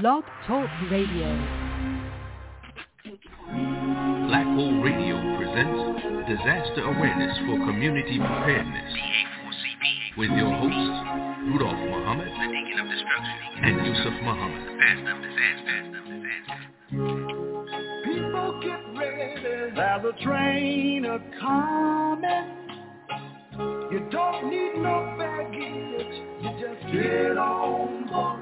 Blog Talk Radio. Black Whole Radio presents Disaster Awareness for Community Preparedness with your hosts, Rudolph Muhammad and Yusef Muhammad. People get ready, there's a train a coming. You don't need no baggage, you just get on board.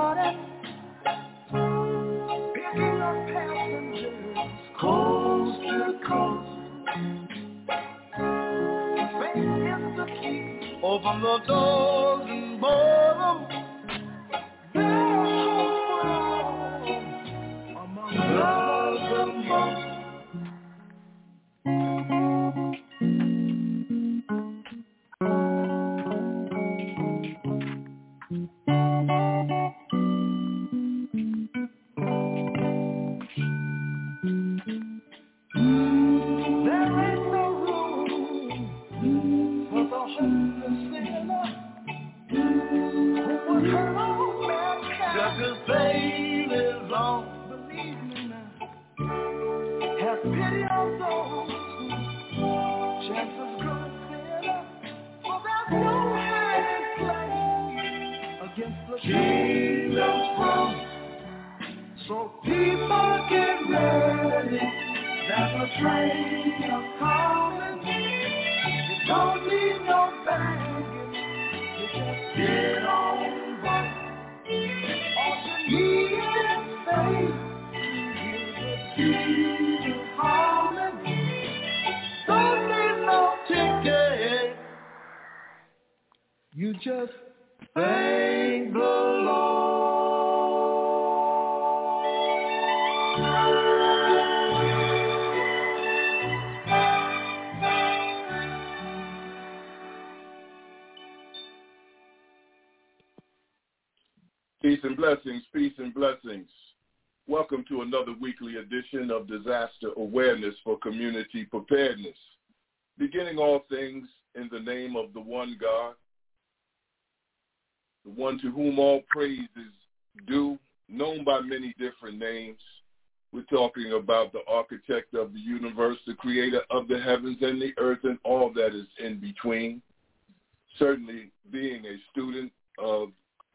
Open the doors edition of Disaster Awareness for Community Preparedness. Beginning all things in the name of the one God, the one to whom all praise is due, known by many different names. We're talking about the architect of the universe, the creator of the heavens and the earth and all that is in between. Certainly being a student of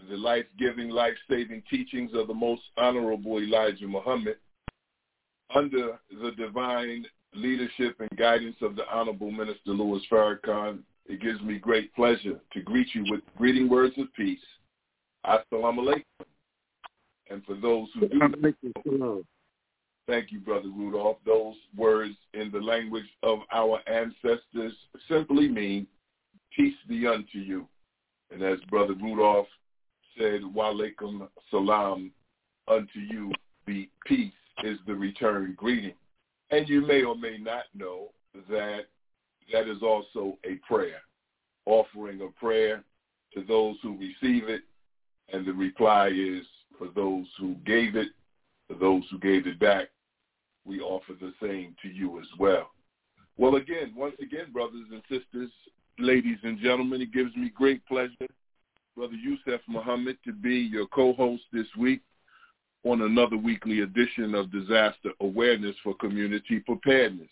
the life-giving, life-saving teachings of the most honorable Elijah Muhammad, under the divine leadership and guidance of the Honorable Minister Louis Farrakhan, it gives me great pleasure to greet you with greeting words of peace. Assalamu alaikum. And for those who do know, thank you, Brother Rudolph. Those words in the language of our ancestors simply mean, peace be unto you. And as Brother Rudolph said, Wa Walaikum salam unto you. be peace is the return greeting. And you may or may not know that that is also a prayer, offering a prayer to those who receive it. And the reply is for those who gave it, for those who gave it back, we offer the same to you as well. Well, again, once again, brothers and sisters, ladies and gentlemen, it gives me great pleasure Brother Yusef Muhammad to be your co-host this week on another weekly edition of Disaster Awareness for Community Preparedness.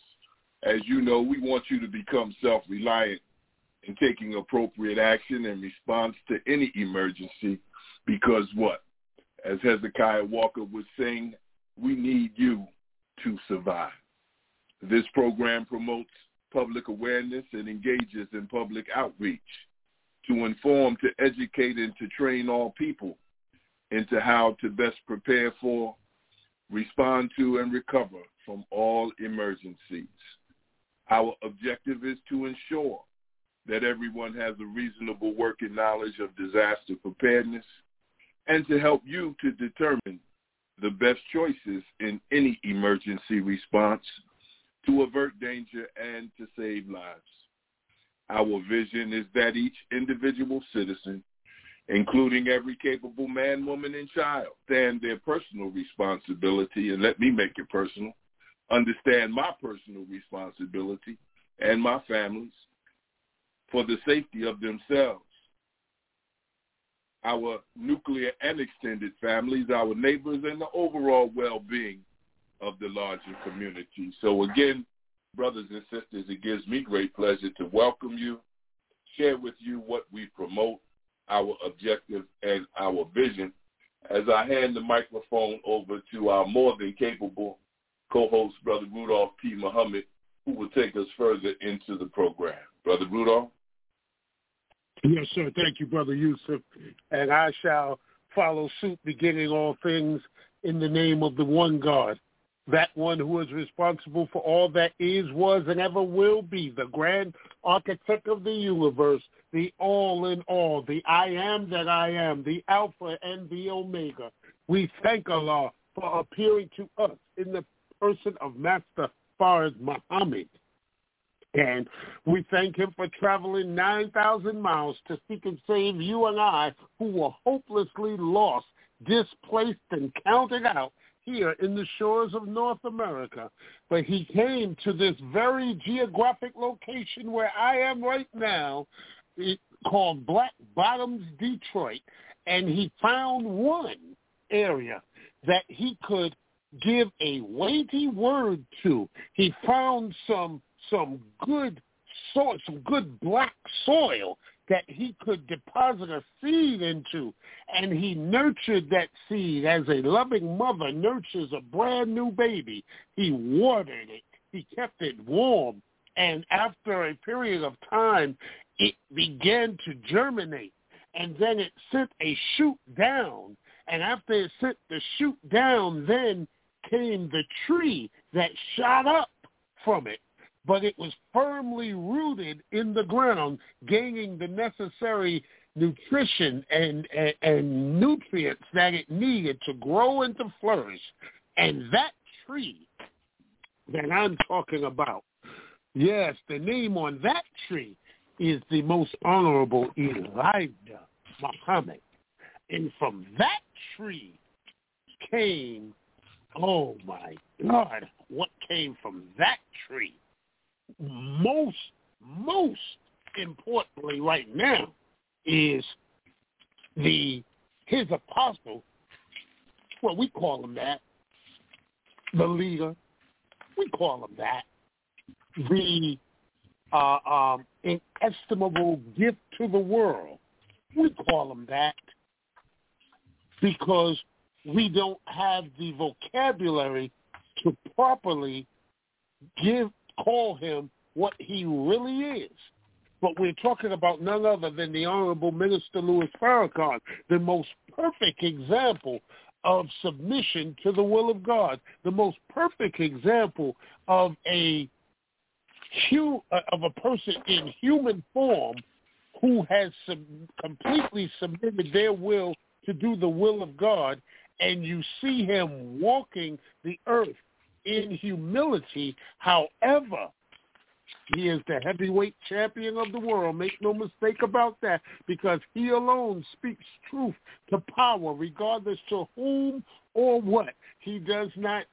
As you know, we want you to become self-reliant in taking appropriate action in response to any emergency because what? As Hezekiah Walker would sing, we need you to survive. This program promotes public awareness and engages in public outreach to inform, to educate, and to train all people into how to best prepare for, respond to, and recover from all emergencies. Our objective is to ensure that everyone has a reasonable working knowledge of disaster preparedness and to help you to determine the best choices in any emergency response to avert danger and to save lives. Our vision is that each individual citizen, including every capable man, woman, and child, stand their personal responsibility, and let me make it personal, understand my personal responsibility and my family's for the safety of themselves, our nuclear and extended families, our neighbors, and the overall well-being of the larger community. So again, brothers and sisters, it gives me great pleasure to welcome you, share with you what we promote, our objective and our vision, as I hand the microphone over to our more than capable co-host, Brother Rudolph P. Muhammad, who will take us further into the program. Brother Rudolph? Yes, sir. Thank you, Brother Yusef. And I shall follow suit, beginning all things in the name of the one God, that one who is responsible for all that is, was, and ever will be, the grand architect of the universe, the all in all, the I am that I am, the Alpha and the Omega. We thank Allah for appearing to us in the person of Master Fard Muhammad. And we thank him for traveling 9,000 miles to seek and save you and I who were hopelessly lost, displaced, and counted out here in the shores of North America. But he came to this very geographic location where I am right now called Black Bottoms, Detroit. And he found one area that he could give a weighty word to. He found some some good soil, some good black soil that he could deposit a seed into. And he nurtured that seed as a loving mother nurtures a brand new baby. He watered it. He kept it warm. And after a period of time, it began to germinate. And then it sent a shoot down. And after it sent the shoot down, then came the tree that shot up from it but it was firmly rooted in the ground, gaining the necessary nutrition and, and, and nutrients that it needed to grow and to flourish. And that tree that I'm talking about, yes, the name on that tree is the most honorable Elijah Muhammad. And from that tree came, oh my God, what came from that tree most, most importantly right now is the his apostle, well, we call him that, the leader, we call him that, the uh, um, inestimable gift to the world, we call him that, because we don't have the vocabulary to properly give call him what he really is. But we're talking about none other than the Honorable Minister Louis Farrakhan, the most perfect example of submission to the will of God, the most perfect example of a uh, of a person in human form who has completely submitted their will to do the will of God, and you see him walking the earth in humility. However, he is the heavyweight champion of the world. Make no mistake about that, because he alone speaks truth to power, regardless to whom or what. He does not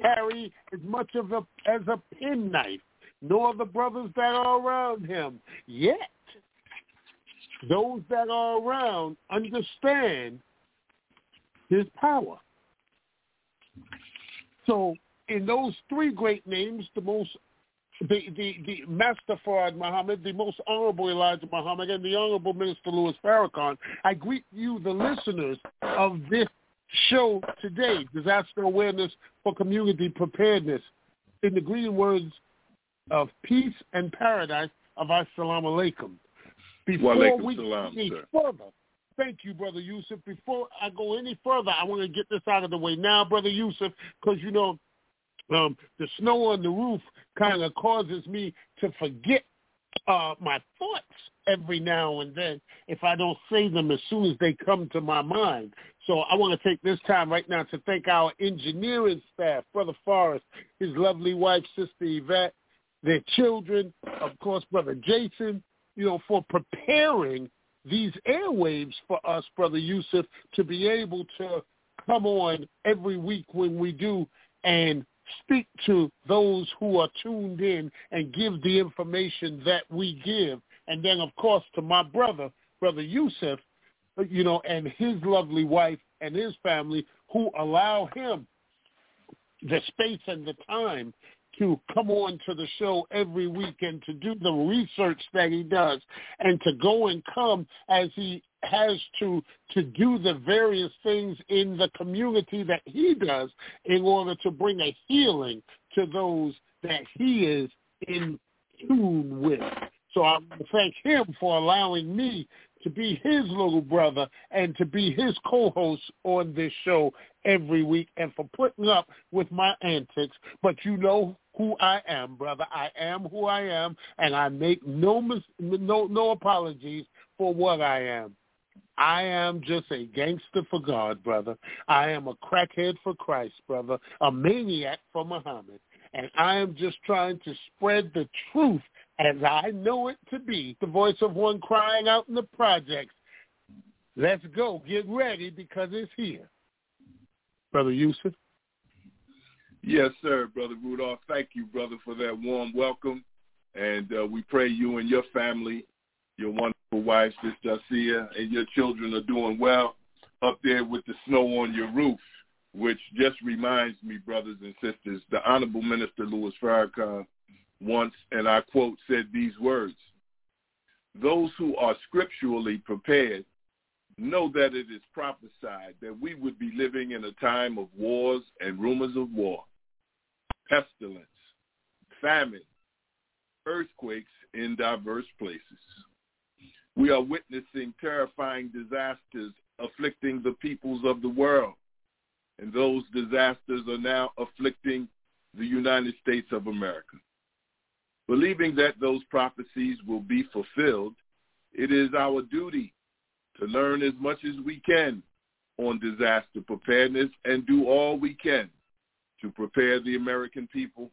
carry as much of a as a penknife, nor the brothers that are around him. Yet, those that are around understand his power. So in those three great names, the most the, the, the Master Fard Muhammad, the most honorable Elijah Muhammad, and the honorable Minister Louis Farrakhan, I greet you, the listeners of this show today, Disaster Awareness for Community Preparedness, in the green words of peace and paradise of Assalamu alaikum. Before we any further, thank you, Brother Yusef. Before I go any further, I want to get this out of the way now, Brother Yusef, because, you know, um, the snow on the roof kind of causes me to forget uh, my thoughts every now and then if I don't say them as soon as they come to my mind. So I want to take this time right now to thank our engineering staff, Brother Forrest, his lovely wife, Sister Yvette, their children, of course, Brother Jason, you know, for preparing these airwaves for us, Brother Yusef, to be able to come on every week when we do and speak to those who are tuned in and give the information that we give. And then, of course, to my brother, Brother Yusef, you know, and his lovely wife and his family who allow him the space and the time to come on to the show every week and to do the research that he does and to go and come as he has to to do the various things in the community that he does in order to bring a healing to those that he is in tune with. So I thank him for allowing me to be his little brother and to be his co-host on this show every week and for putting up with my antics. But you know who I am, brother. I am who I am, and I make no mis- no no apologies for what I am. I am just a gangster for God, brother. I am a crackhead for Christ, brother. A maniac for Muhammad. And I am just trying to spread the truth as I know it to be. The voice of one crying out in the projects. Let's go. Get ready because it's here. Brother Yusef? Yes, sir, Brother Rudolph. Thank you, brother, for that warm welcome. And uh, we pray you and your family your wonderful wife, Sister Asia, and your children are doing well up there with the snow on your roof, which just reminds me, brothers and sisters, the Honorable Minister Louis Farrakhan once, and I quote, said these words, those who are scripturally prepared know that it is prophesied that we would be living in a time of wars and rumors of war, pestilence, famine, earthquakes in diverse places. We are witnessing terrifying disasters afflicting the peoples of the world. And those disasters are now afflicting the United States of America. Believing that those prophecies will be fulfilled, it is our duty to learn as much as we can on disaster preparedness and do all we can to prepare the American people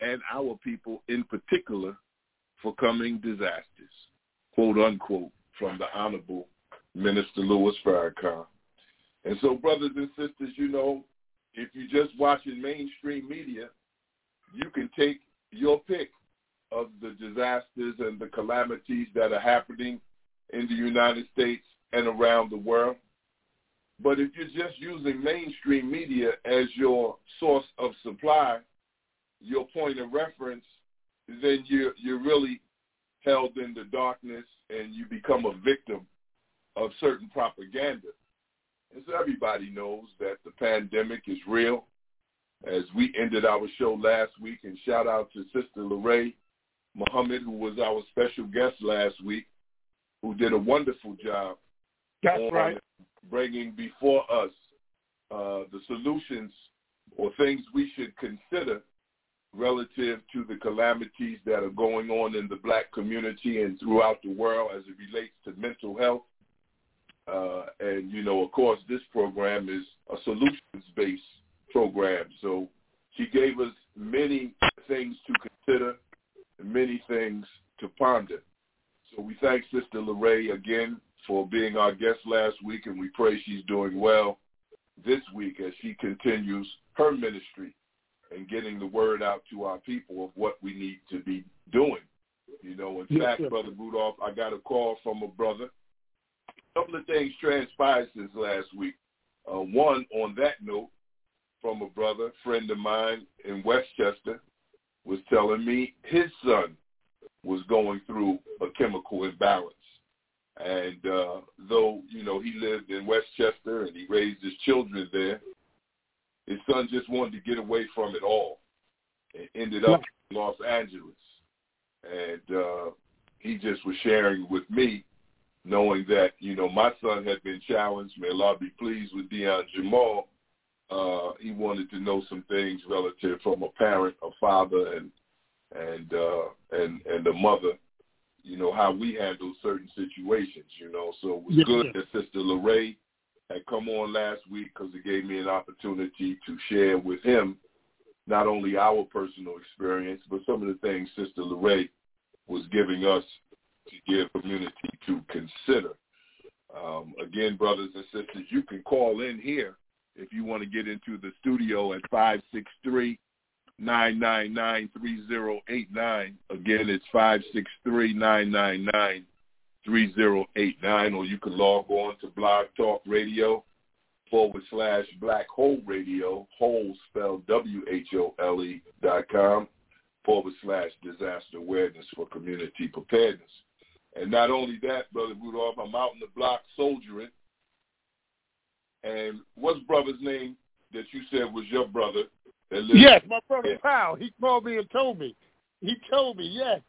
and our people in particular for coming disasters quote unquote, from the Honorable Minister Louis Farrakhan. And so, brothers and sisters, you know, if you're just watching mainstream media, you can take your pick of the disasters and the calamities that are happening in the United States and around the world. But if you're just using mainstream media as your source of supply, your point of reference, then you're, you're really held in the darkness and you become a victim of certain propaganda. And so everybody knows that the pandemic is real. As we ended our show last week, and shout out to Sister Lorraine Muhammad, who was our special guest last week, who did a wonderful job That's right. Bringing before us uh, the solutions or things we should consider relative to the calamities that are going on in the black community and throughout the world as it relates to mental health. Uh, and, you know, of course, this program is a solutions-based program. So she gave us many things to consider, many things to ponder. So we thank Sister Lorraine again for being our guest last week, and we pray she's doing well this week as she continues her ministry and getting the word out to our people of what we need to be doing. You know, in yes, fact, sir. Brother Rudolph, I got a call from a brother. A couple of things transpired since last week. Uh, one, on that note, from a brother, friend of mine in Westchester, was telling me his son was going through a chemical imbalance. And uh, though, you know, he lived in Westchester and he raised his children there, his son just wanted to get away from it all and ended up in Los Angeles. And uh, he just was sharing with me, knowing that, you know, my son had been challenged. May Allah be pleased with Dion Jamal. Uh, he wanted to know some things relative from a parent, a father, and and uh, and and a mother you know, how we handle certain situations, you know. So it was Yes, good sir. that Sister Lorraine had come on last week because it gave me an opportunity to share with him not only our personal experience, but some of the things Sister Lorraine was giving us to give community to consider. Um, again, brothers and sisters, you can call in here if you want to get into the studio at 563 999 3089. Again, it's 563 999 3089, or you can log on to Blog Talk Radio forward slash Black Whole Radio, whole spelled W-H-O-L-E dot com, forward slash disaster awareness for community preparedness. And not only that, Brother Rudolph, I'm out in the block soldiering. And what's brother's name that you said was your brother? Yes, my brother Yeah. Powell. He called me and told me. He told me, yes.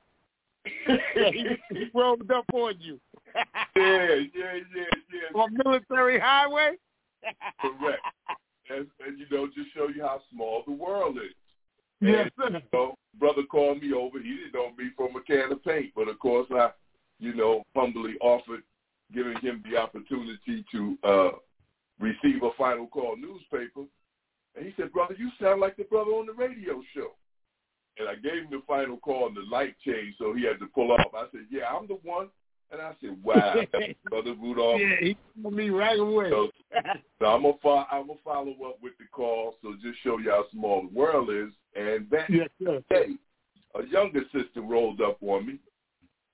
yeah, he, he rolled up on you. Yeah, yeah, yeah, yeah. on Military Highway? Correct. And, and you know, just show you how small the world is. Yes, And, sir. you know, brother called me over. He didn't know me from a can of paint, but of course I, you know, humbly offered giving him the opportunity to uh receive a final call newspaper. And he said, Brother, you sound like the brother on the radio show. And I gave him the final call and the light changed, so he had to pull off. I said, Yeah, I'm the one. And I said, Wow, Brother Rudolph. Yeah, he told me right away. So, so I'm gonna follow, up with the call. So just show you how small the world is. And that yes, sir. day, a younger sister rolled up on me,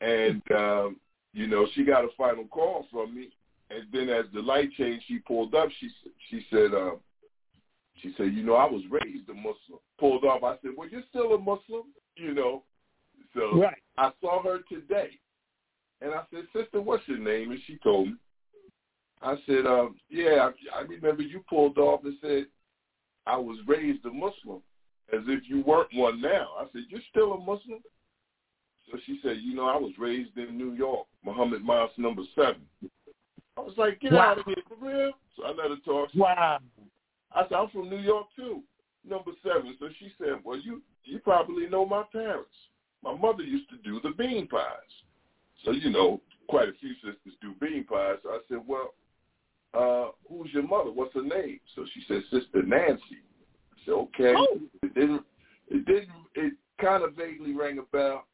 and um, you know she got a final call from me. And then as the light changed, she pulled up. She she said, um, she said, you know, I was raised a Muslim. Pulled up. I said, well, you're still a Muslim, you know. So Right. I saw her today, and I said, sister, what's your name? And she told me. I said, um, yeah, I, I remember you pulled off and said I was raised a Muslim, as if you weren't one now. I said, you're still a Muslim? So she said, you know, I was raised in New York, Muhammad Mosque number seven. I was like, get Wow. out of here, for real? So I let her talk. Wow. I said, I'm from New York too, number seven. So she said, well, you you probably know my parents. My mother used to do the bean pies. So, you know, quite a few sisters do bean pies. So I said, well, uh, who's your mother? What's her name? So she said, Sister Nancy. I said, okay. Oh. It didn't, it didn't, it kind of vaguely rang a bell.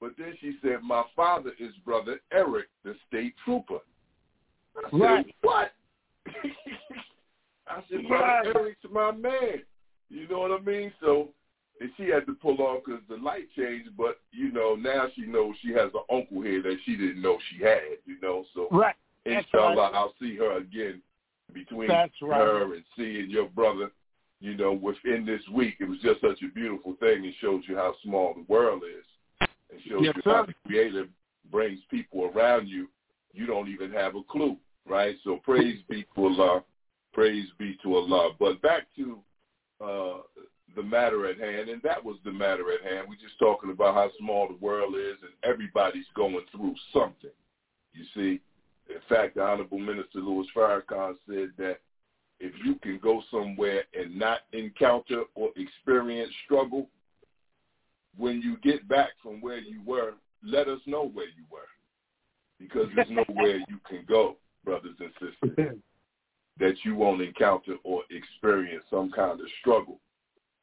But then she said, my father is Brother Eric, the state trooper. I said, Right. what? I said, Right. Eric's my man. You know what I mean? So, and she had to pull off because the light changed, but, you know, now she knows she has an uncle here that she didn't know she had, you know? So, Right. Inshallah, right. I'll see her again between That's right. her and seeing your brother, you know, within this week. It was just such a beautiful thing. It shows you how small the world is. It shows Yes, you how the Creator brings people around you. You don't even have a clue, right? So praise be to Allah. Praise be to Allah. But back to uh, the matter at hand, and that was the matter at hand. We're just talking about how small the world is, and everybody's going through something. You see, in fact, the Honorable Minister Louis Farrakhan said that if you can go somewhere and not encounter or experience struggle, when you get back from where you were, let us know where you were. Because there's nowhere you can go, brothers and sisters, that you won't encounter or experience some kind of struggle.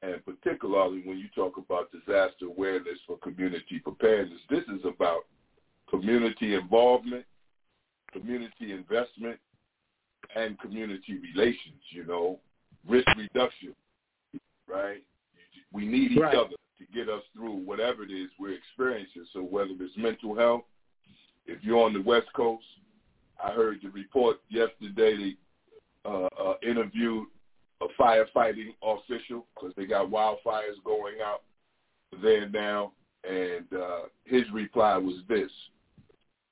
And particularly when you talk about disaster awareness for community preparedness, this is about community involvement, community investment, and community relations, you know, risk reduction, right? We need each Right. other to get us through whatever it is we're experiencing. So whether it's mental health, if you're on the West Coast, I heard the report yesterday uh, uh, interviewed a firefighting official because they got wildfires going out there now, and uh, his reply was this.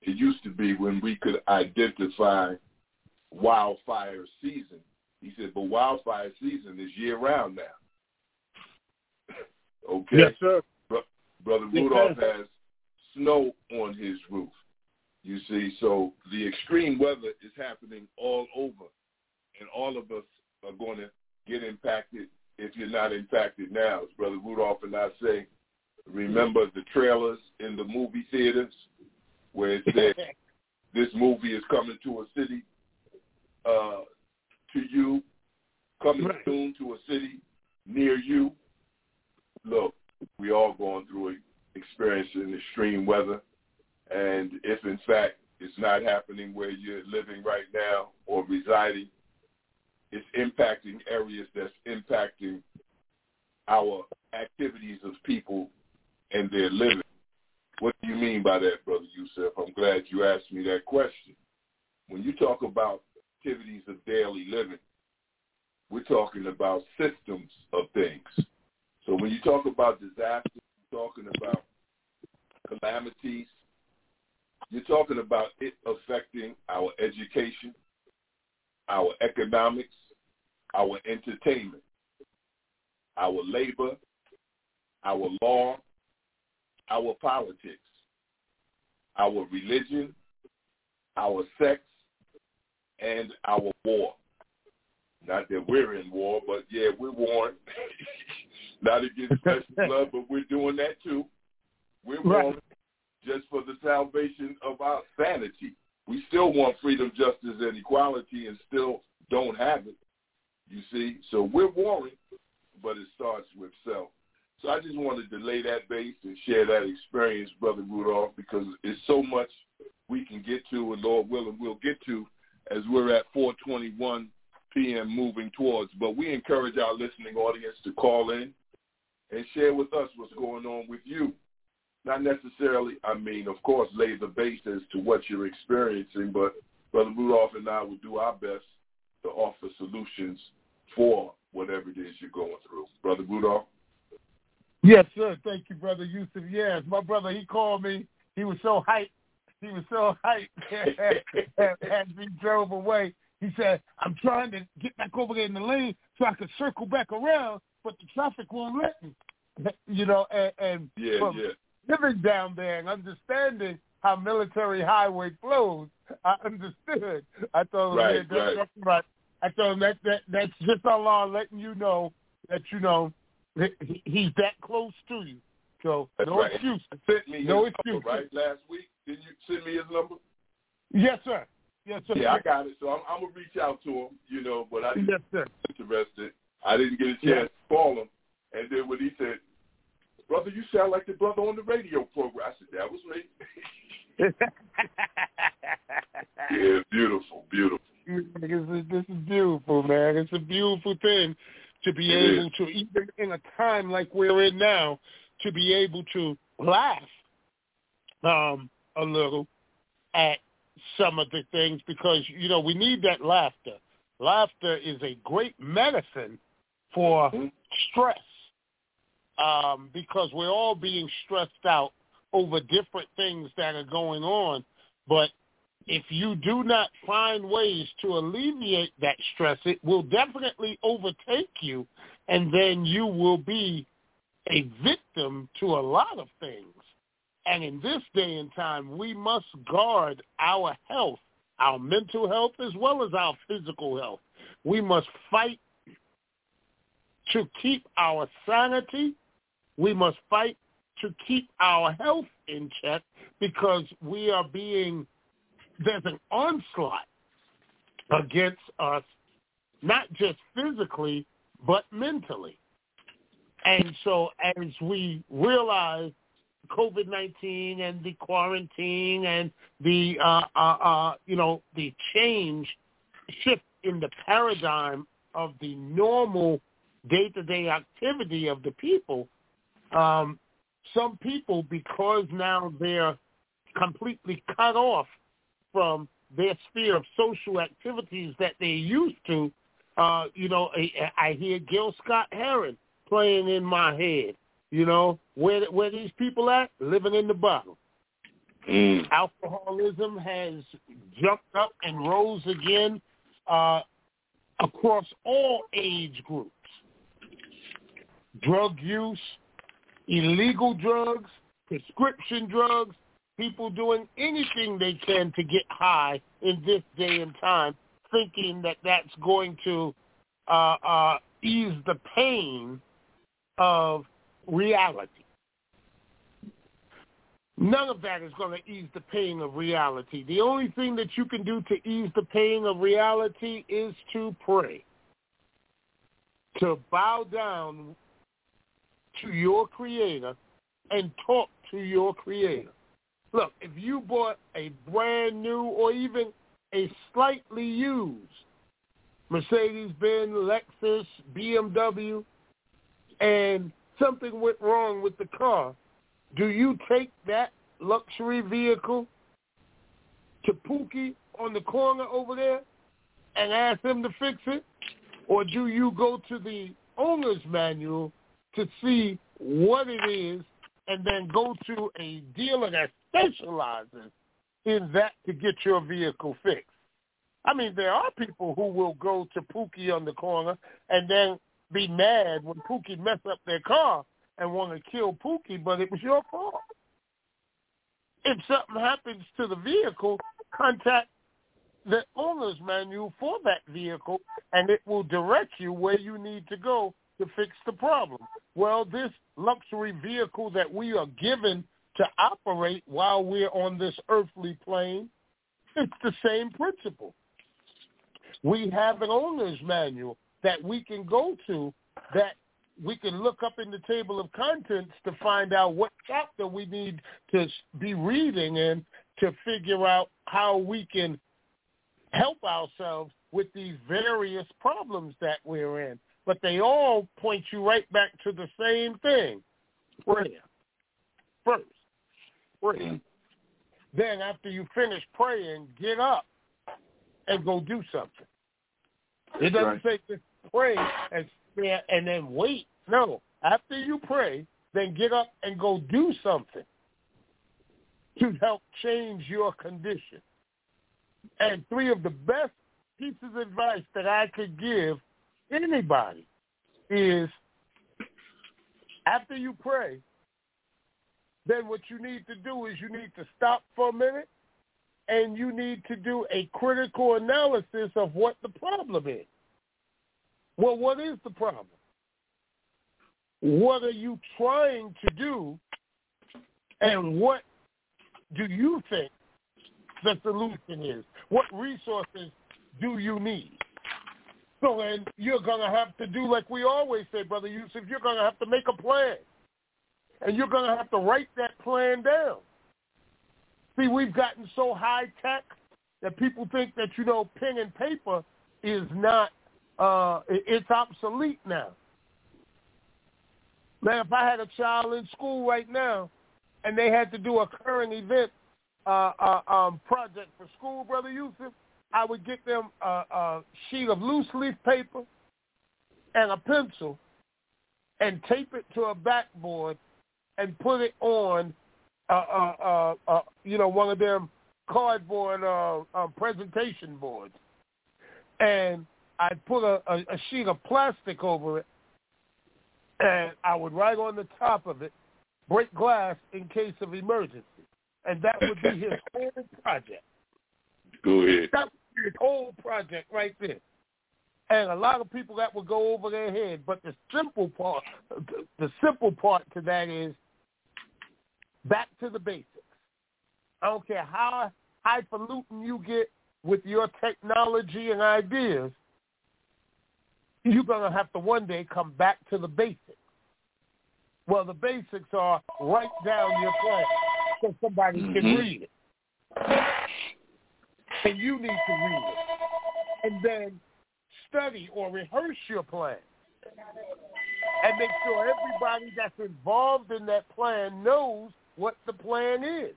It used to be when we could identify wildfire season. He said, but wildfire season is year round now. okay? Yes, sir. Brother Rudolph has snow on his roof. You see, so the extreme weather is happening all over, and all of us are going to get impacted if you're not impacted now. As Brother Rudolph and I say, remember the trailers in the movie theaters. where it said this movie is coming to a city uh, to you, coming Right. soon to a city near you. Look, we all going through experiencing extreme weather, and if in fact it's not happening where you're living right now or residing, it's impacting areas that's impacting our activities of people and their living. What do you mean by that, Brother Yusef? I'm glad you asked me that question. When you talk about activities of daily living, we're talking about systems of things. So when you talk about disasters, you're talking about calamities, you're talking about it affecting our education, our economics, our entertainment, our labor, our law, our politics, our religion, our sex, and our war. Not that we're in war, but yeah, we're warring. Not against flesh and blood, but we're doing that too. We're Right. warring just for the salvation of our sanity. We still want freedom, justice, and equality and still don't have it. You see? So we're warring, but it starts with self. So I just wanted to lay that base and share that experience, Brother Rudolph, because it's so much we can get to, and Lord willing, we'll get to as we're at 421 p.m. moving towards. But we encourage our listening audience to call in and share with us what's going on with you. Not necessarily, I mean, of course, lay the base as to what you're experiencing, but Brother Rudolph and I will do our best to offer solutions for whatever it is you're going through. Brother Rudolph? Yes, sir. Thank you, brother Yusef. Yes, my brother. He called me. He was so hyped. He was so hyped as we drove away. He said, "I'm trying to get back over there in the lane so I can circle back around, but the traffic won't let me." You know, and, and Yeah, from yeah. living down there and understanding how military highway flows, I understood. I thought, Right, yeah, that, right. that's right. I told him that, that that's just Allah letting you know that you know he- he's that close to you. So That's no right. excuse. Sent me No his excuse. number, right, last week? Didn't you send me his number? Yes, sir. Yes, sir. Yeah, I got it. So I'm, I'm going to reach out to him, you know, but I didn't Yes, sir. interested. I didn't get a chance Yeah. to call him. And then when he said, brother, you sound like the brother on the radio program. I said, that was me. yeah, beautiful, beautiful. This is, this is beautiful, man. It's a beautiful thing to be It able to, even in a time like we're in now, to be able to laugh um, a little at some of the things because, you know, we need that laughter. Laughter is a great medicine for Mhm. stress um, because we're all being stressed out over different things that are going on. But if you do not find ways to alleviate that stress, it will definitely overtake you, and then you will be a victim to a lot of things. And in this day and time, we must guard our health, our mental health as well as our physical health. We must fight to keep our sanity. We must fight to keep our health in check because we are being there's an onslaught against us, not just physically, but mentally. And so as we realize COVID-19 and the quarantine and the, uh, uh, uh, you know, the change, shift in the paradigm of the normal day-to-day activity of the people, um, some people, because now they're completely cut off from their sphere of social activities that they used to. Uh, you know, I, I hear Gil Scott Heron playing in my head. You know, where where these people at? Living in the bottle. Mm. Alcoholism has jumped up and rose again uh, across all age groups. Drug use, illegal drugs, prescription drugs, people doing anything they can to get high in this day and time, thinking that that's going to uh, uh, ease the pain of reality. None of that is going to ease the pain of reality. The only thing that you can do to ease the pain of reality is to pray, to bow down to your creator and talk to your creator. Look, if you bought a brand new or even a slightly used Mercedes-Benz, Lexus, BMW, and something went wrong with the car, do you take that luxury vehicle to Pookie on the corner over there and ask him to fix it? Or do you go to the owner's manual to see what it is and then go to a dealer that specializes in that to get your vehicle fixed? I mean, there are people who will go to Pookie on the corner and then be mad when Pookie mess up their car and want to kill Pookie, but it was your fault. If something happens to the vehicle, contact the owner's manual for that vehicle, and it will direct you where you need to go to fix the problem. Well, this luxury vehicle that we are given to operate while we're on this earthly plane, it's the same principle. We have an owner's manual that we can go to that we can look up in the table of contents to find out what chapter we need to be reading in to figure out how we can help ourselves with these various problems that we're in. But they all point you right back to the same thing. Prayer. First. Prayer. Then after you finish praying, get up and go do something. It doesn't right. say just pray and and then wait. No. After you pray, then get up and go do something to help change your condition. And three of the best pieces of advice that I could give anybody is after you pray, then what you need to do is you need to stop for a minute and you need to do a critical analysis of what the problem is. Well, what is the problem? What are you trying to do? And what do you think the solution is? What resources do you need? So then you're going to have to do like we always say, Brother Yusef, you're going to have to make a plan. And you're going to have to write that plan down. See, we've gotten so high tech that people think that, you know, pen and paper is not, uh, it's obsolete now. Now, if I had a child in school right now and they had to do a current event uh, uh, um, project for school, Brother Yusef, I would get them a, a sheet of loose leaf paper and a pencil and tape it to a backboard and put it on, uh, uh, uh, uh, you know, one of them cardboard uh, uh, presentation boards. And I'd put a, a, a sheet of plastic over it and I would write on the top of it, break glass in case of emergency. And that would be his whole project. Go ahead. That would be his whole project right there. And a lot of people that would go over their head. But the simple part, the simple part to that is back to the basics. I don't care how highfalutin you get with your technology and ideas, you're going to have to one day come back to the basics. Well, the basics are write down your plan so somebody mm-hmm. can read it. And you need to read it. And then study or rehearse your plan. And make sure everybody that's involved in that plan knows what the plan is.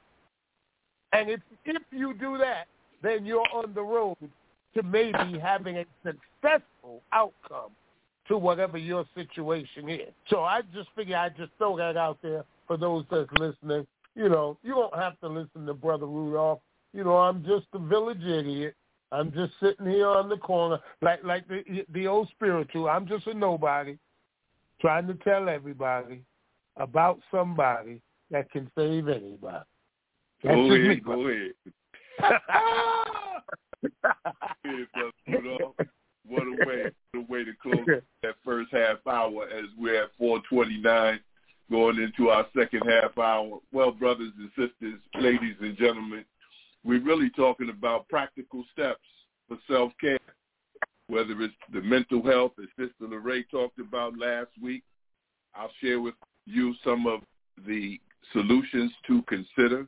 And if if you do that, then you're on the road to maybe having a successful outcome to whatever your situation is. So I just figure I'd just throw that out there for those that's listening. You know, you don't have to listen to Brother Rudolph. You know, I'm just a village idiot. I'm just sitting here on the corner, like like the the old spiritual. I'm just a nobody, trying to tell everybody about somebody that can save anybody. That's go ahead, me, go ahead. what a way, what a way to close that first half hour as we're at 429. going into our second half hour. Well, brothers and sisters, ladies and gentlemen, we're really talking about practical steps for self-care, whether it's the mental health that Sister Lorraine talked about last week. I'll share with you some of the solutions to consider.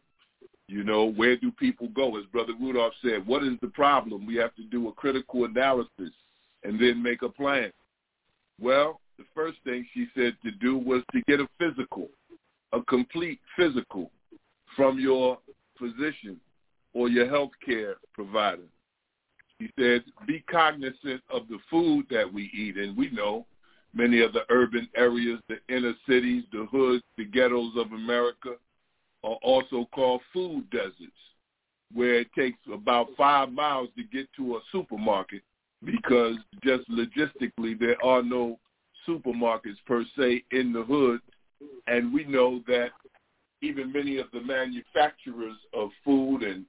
You know, where do people go? As Brother Rudolph said, what is the problem? We have to do a critical analysis and then make a plan. Well, the first thing she said to do was to get a physical, a complete physical from your physician or your health care provider. He says, be cognizant of the food that we eat. And we know many of the urban areas, the inner cities, the hoods, the ghettos of America are also called food deserts, where it takes about five miles to get to a supermarket because just logistically there are no supermarkets per se in the hood. And we know that even many of the manufacturers of food and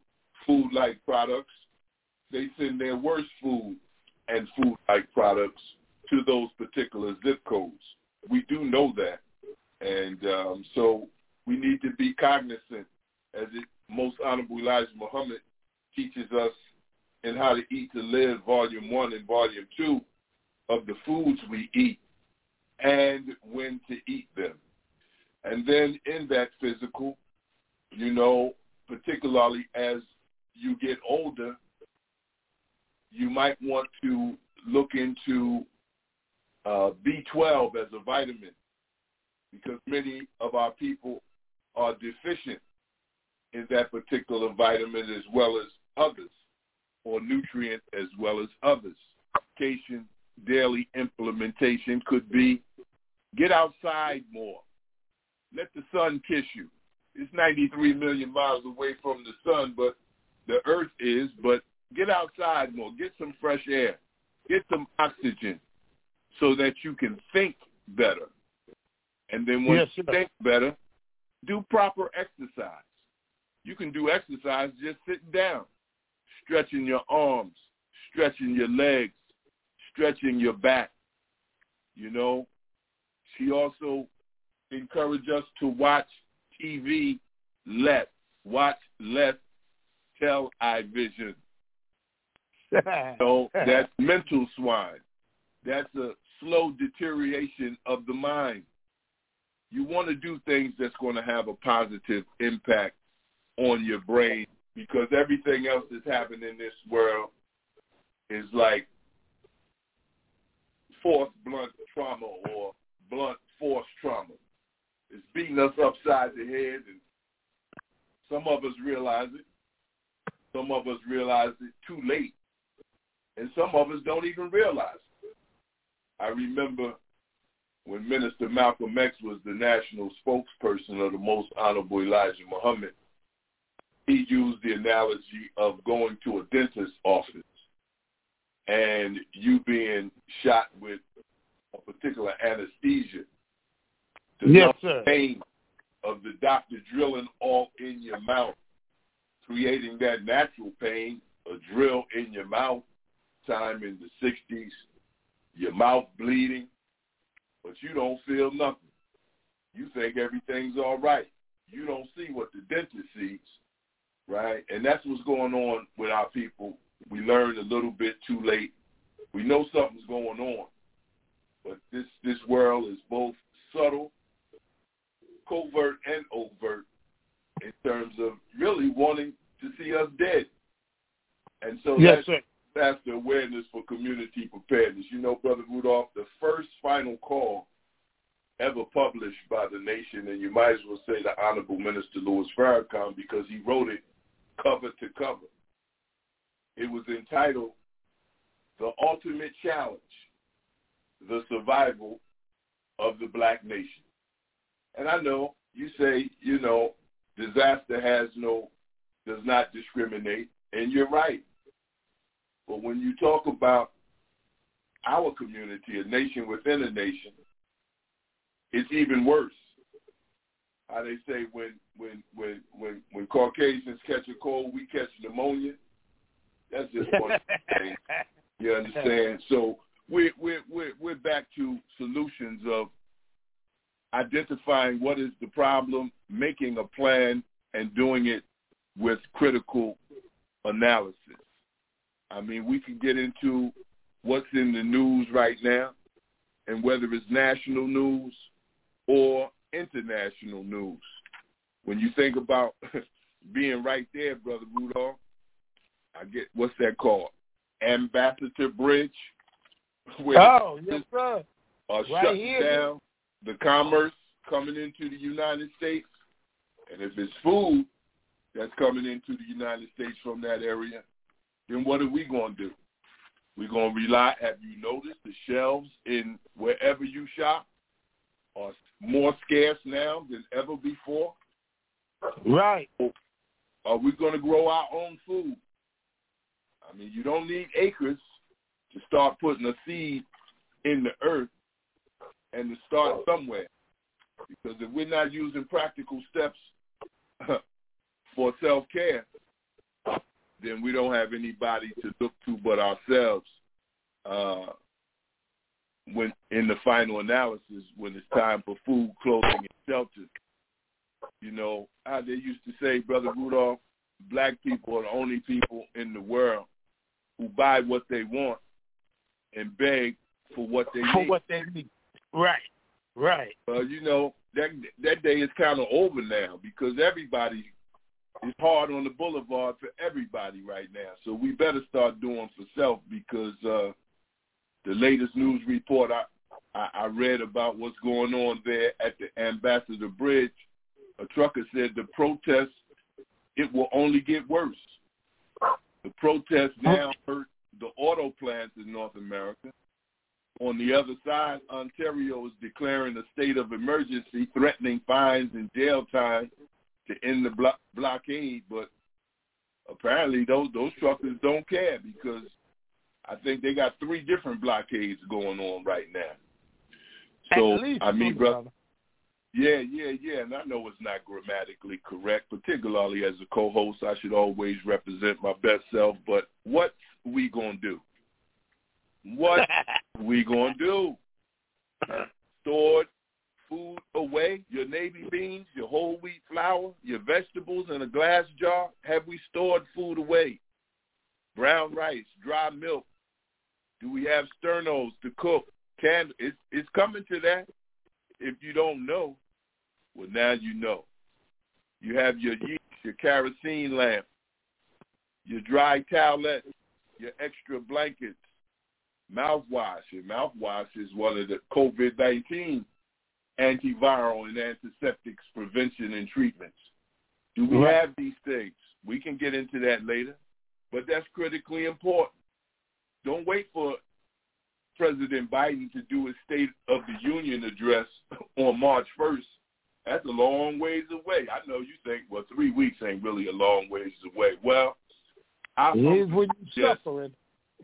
food-like products, they send their worst food and food-like products to those particular zip codes. We do know that. And um, so we need to be cognizant, as it, Most Honorable Elijah Muhammad teaches us in How to Eat to Live, Volume 1 and Volume 2, of the foods we eat and when to eat them. And then in that physical, you know, particularly as you get older, you might want to look into uh, B12 as a vitamin because many of our people are deficient in that particular vitamin as well as others, or nutrient as well as others. Application, daily implementation could be get outside more. Let the sun kiss you. It's 93 million miles away from the sun, but the earth is, but get outside more. Get some fresh air. Get some oxygen so that you can think better. And then once yes, you think better, do proper exercise. You can do exercise just sitting down, stretching your arms, stretching your legs, stretching your back. You know, she also encouraged us to watch TV less, watch less television. so that's mental swine. That's a slow deterioration of the mind. You want to do things that's going to have a positive impact on your brain because everything else that's happening in this world is like forced blunt trauma or blunt force trauma. It's beating us upside the head, and some of us realize it. Some of us realize it too late, and some of us don't even realize it. I remember when Minister Malcolm X was the national spokesperson of the Most Honorable Elijah Muhammad, he used the analogy of going to a dentist's office and you being shot with a particular anesthesia. The yes, sir. pain of the doctor drilling all in your mouth, creating that natural pain, a drill in your mouth, time in the 60s, your mouth bleeding, but you don't feel nothing. You think everything's all right. You don't see what the dentist sees, right? And that's what's going on with our people. We learn a little bit too late. We know something's going on, but this this world is both subtle, covert, and overt in terms of really wanting to see us dead. And so yes, that's, that's the awareness for community preparedness. You know, Brother Rudolph, the first final call ever published by the nation, and you might as well say the Honorable Minister Louis Farrakhan because he wrote it cover to cover. It was entitled The Ultimate Challenge, the Survival of the Black Nation. And I know you say, you know, disaster has no, does not discriminate, and you're right. But when you talk about our community, a nation within a nation, it's even worse. How they say when when when when when Caucasians catch a cold, we catch pneumonia. That's just one thing. You understand? So we're we're we're we're back to solutions of identifying what is the problem, making a plan, and doing it with critical analysis. I mean, we can get into what's in the news right now and whether it's national news or international news. When you think about being right there, Brother Rudolph, I get, what's that called? Ambassador Bridge. Where oh, yes, sir. Right shut here. down the commerce coming into the United States. And if it's food that's coming into the United States from that area, then what are we going to do? We're going to rely, have you noticed the shelves in wherever you shop are more scarce now than ever before? Right. Are we going to grow our own food? I mean, you don't need acres to start putting a seed in the earth and to start somewhere. Because if we're not using practical steps for self-care, then we don't have anybody to look to but ourselves uh, when in the final analysis when it's time for food, clothing, and shelter. You know, how they used to say, Brother Rudolph, black people are the only people in the world who buy what they want and beg for what they for what they need. Right, right. Well, you know that that day is kind of over now because everybody is hard on the boulevard for everybody right now. So we better start doing for self because uh, the latest news report I, I I read about what's going on there at the Ambassador Bridge. A trucker said the protest it will only get worse. The protests now hurt the auto plants in North America. On the other side, Ontario is declaring a state of emergency, threatening fines and jail time to end the blo- blockade. But apparently, those those truckers don't care because I think they got three different blockades going on right now. So I mean, brother, yeah, yeah, yeah. And I know it's not grammatically correct, particularly as a co-host. I should always represent my best self. But what we gonna do? What we gonna do? Stored food away, your navy beans, your whole wheat flour, your vegetables in a glass jar? Have we stored food away? Brown rice, dry milk. Do we have sternos to cook? Can it's it's coming to that. If you don't know, well, now you know. You have your yeast, your kerosene lamp, your dry towelettes, your extra blankets, mouthwash. Your mouthwash is one of the COVID-19 antiviral and antiseptics prevention and treatments. Do we right. have these things? We can get into that later, but that's critically important. Don't wait for President Biden to do his State of the Union address on March 1st that's a long ways away. I know you think, well, three weeks ain't really a long ways away. Well, I it is when you're suffering.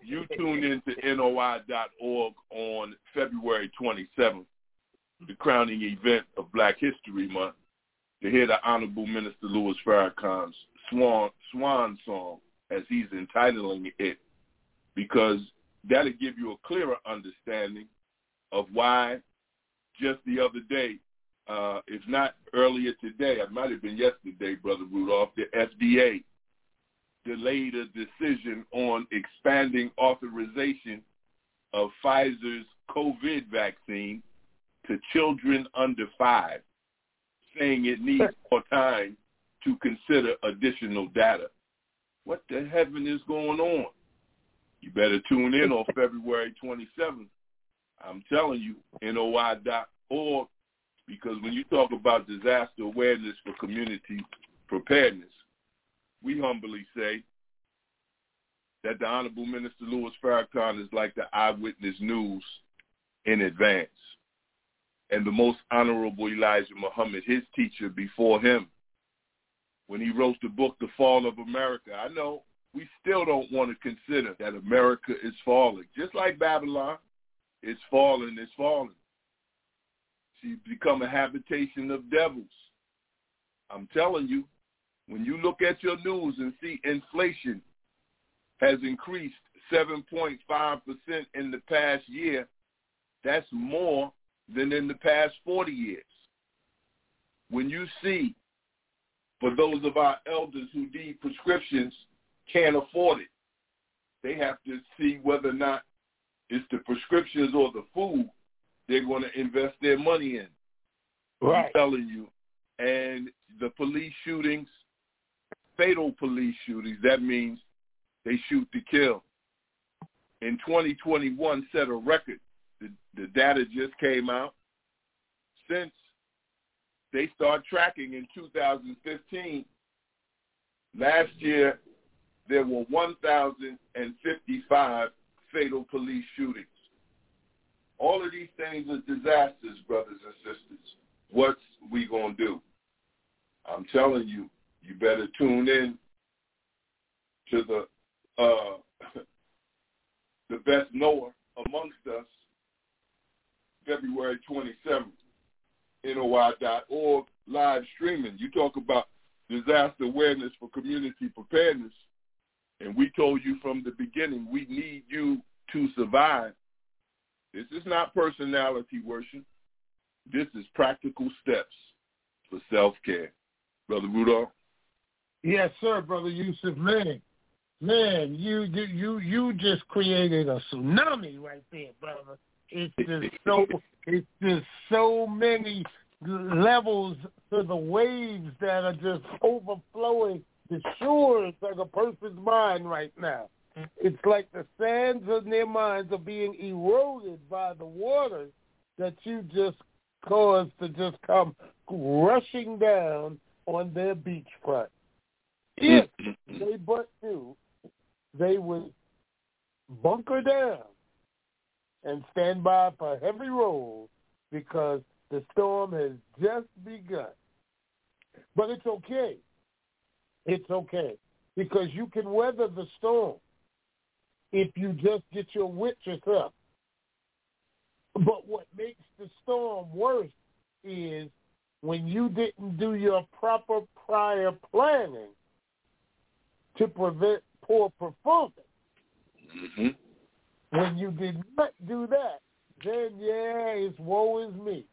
You tune into NOI.org on February 27th, the crowning event of Black History Month, to hear the Honorable Minister Louis Farrakhan's swan, swan song, as he's entitling it, because that'll give you a clearer understanding of why just the other day uh, if not earlier today, it might have been yesterday, Brother Rudolph, the FDA delayed a decision on expanding authorization of Pfizer's COVID vaccine to children under five, saying it needs more time to consider additional data. What the heaven is going on? You better tune in on February 27th. I'm telling you, NOI.org because when you talk about disaster awareness for community preparedness, we humbly say that the Honorable Minister Louis Farrakhan is like the eyewitness news in advance. And the most honorable Elijah Muhammad, his teacher before him, when he wrote the book, The Fall of America, I know we still don't want to consider that America is falling. Just like Babylon, it's falling, it's falling. She's become a habitation of devils. I'm telling you, when you look at your news and see inflation has increased 7.5% in the past year, that's more than in the past 40 years. when you see, for those of our elders who need prescriptions, can't afford it, they have to see whether or not it's the prescriptions or the food they're going to invest their money in. Right. I'm telling you. And the police shootings, fatal police shootings, that means they shoot to kill. In 2021 set a record. The, the data just came out. Since they start tracking in 2015, last year there were 1,055 fatal police shootings. All of these things are disasters, brothers and sisters. What's we going to do? I'm telling you, you better tune in to the uh, the best knower amongst us, February 27th, NOI.org, live streaming. You talk about disaster awareness for community preparedness, and we told you from the beginning we need you to survive. This is not personality worship. This is practical steps for self-care. Brother Rudolph? Yes, sir, Brother Yusef. Man, man, you you you you just created a tsunami right there, brother. It's just so it's just so many levels to the waves that are just overflowing the shores of a person's mind right now. It's like the sands of their minds are being eroded by the waters that you just caused to just come rushing down on their beachfront. If mm-hmm. they but knew, they would bunker down and stand by for heavy rolls because the storm has just begun. But it's okay. It's okay because you can weather the storm if you just get your wits up. But what makes the storm worse is when you didn't do your proper prior planning to prevent poor performance. Mm-hmm. When you did not do that, then yeah, it's woe is me.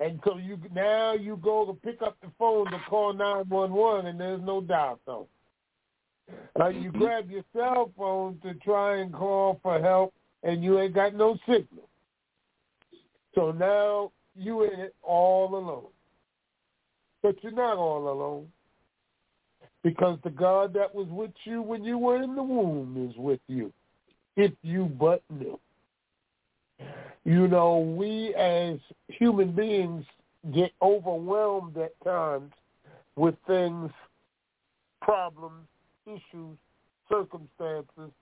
And so you now you go to pick up the phone to call nine one one, and there's no dial tone. Uh, you Mhm. grab your cell phone to try and call for help, and you ain't got no signal. So now you in it all alone. But you're not all alone. Because the God that was with you when you were in the womb is with you, if you but knew. You know, we as human beings get overwhelmed at times with things, problems, issues, circumstances,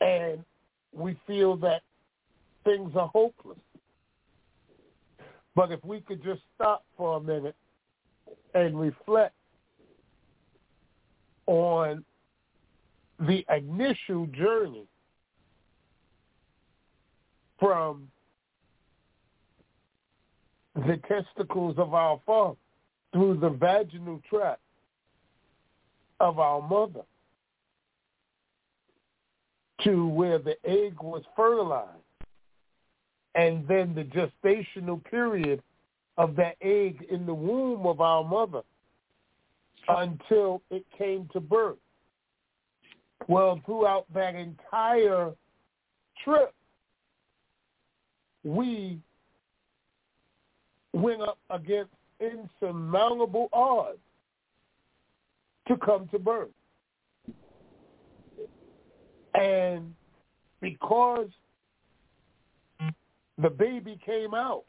and we feel that things are hopeless. But if we could just stop for a minute and reflect on the initial journey from the testicles of our father through the vaginal tract of our mother to where the egg was fertilized. And then the gestational period of that egg in the womb of our mother until it came to birth. Well, throughout that entire trip, we went up against insurmountable odds to come to birth. And because the baby came out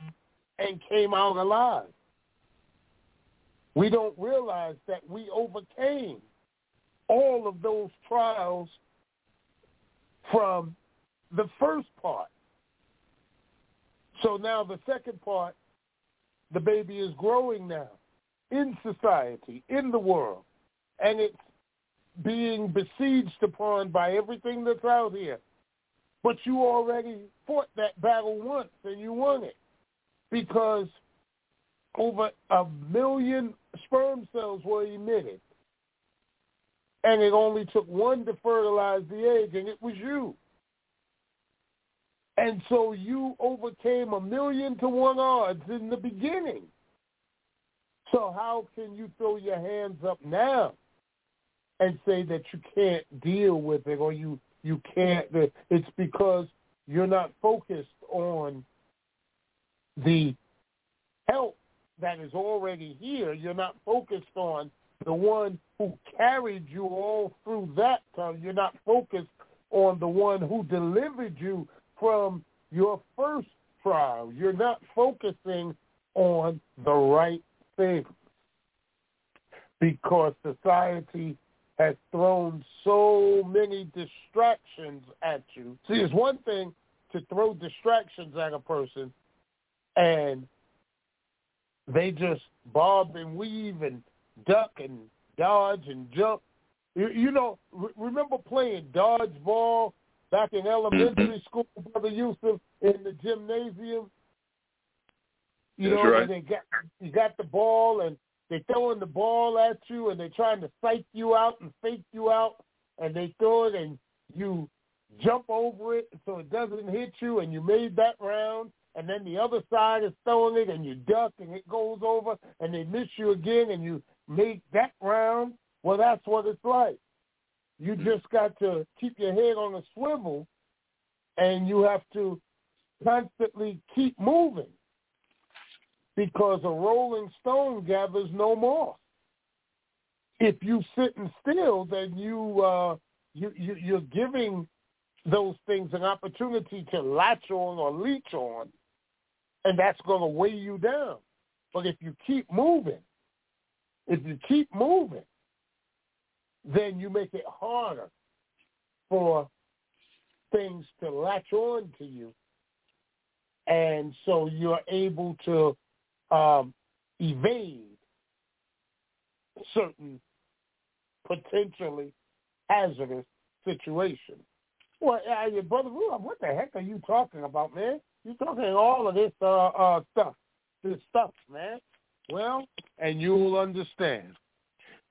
and came out alive, we don't realize that we overcame all of those trials from the first part. So now the second part, the baby is growing now in society, in the world, and it's being besieged upon by everything that's out here. But you already fought that battle once and you won it because over a million sperm cells were emitted. And it only took one to fertilize the egg, and it was you. And so you overcame a million to one odds in the beginning So how can you throw your hands up now and say that you can't deal with it or you you can't? It's because you're not focused on the help that is already here. You're not focused on the one who carried you all through that time. You're not focused on the one who delivered you from your first trial. You're not focusing on the right thing because society has thrown so many distractions at you. See, it's one thing to throw distractions at a person and they just bob and weave and duck and dodge and jump. You, you know, re- remember playing dodgeball back in elementary mm-hmm. school, Brother Yusef, in the gymnasium? You That's know, right. they got you got the ball and they're throwing the ball at you and they're trying to psych you out and fake you out and they throw it and you jump over it so it doesn't hit you and you made that round and then the other side is throwing it and you duck and it goes over and they miss you again and you make that round. Well, that's what it's like. You Hmm. just got to keep your head on a swivel and you have to constantly keep moving because a rolling stone gathers no moss. If you sitting still, then you uh, you, you you're giving those things an opportunity to latch on or leech on, and that's going to weigh you down. But if you keep moving, if you keep moving, then you make it harder for things to latch on to you. And so you're able to um, evade certain potentially hazardous situations. Well, uh, your brother what the heck are you talking about, man? You're talking all of this uh, uh, stuff, this stuff, man. Well, and you will understand.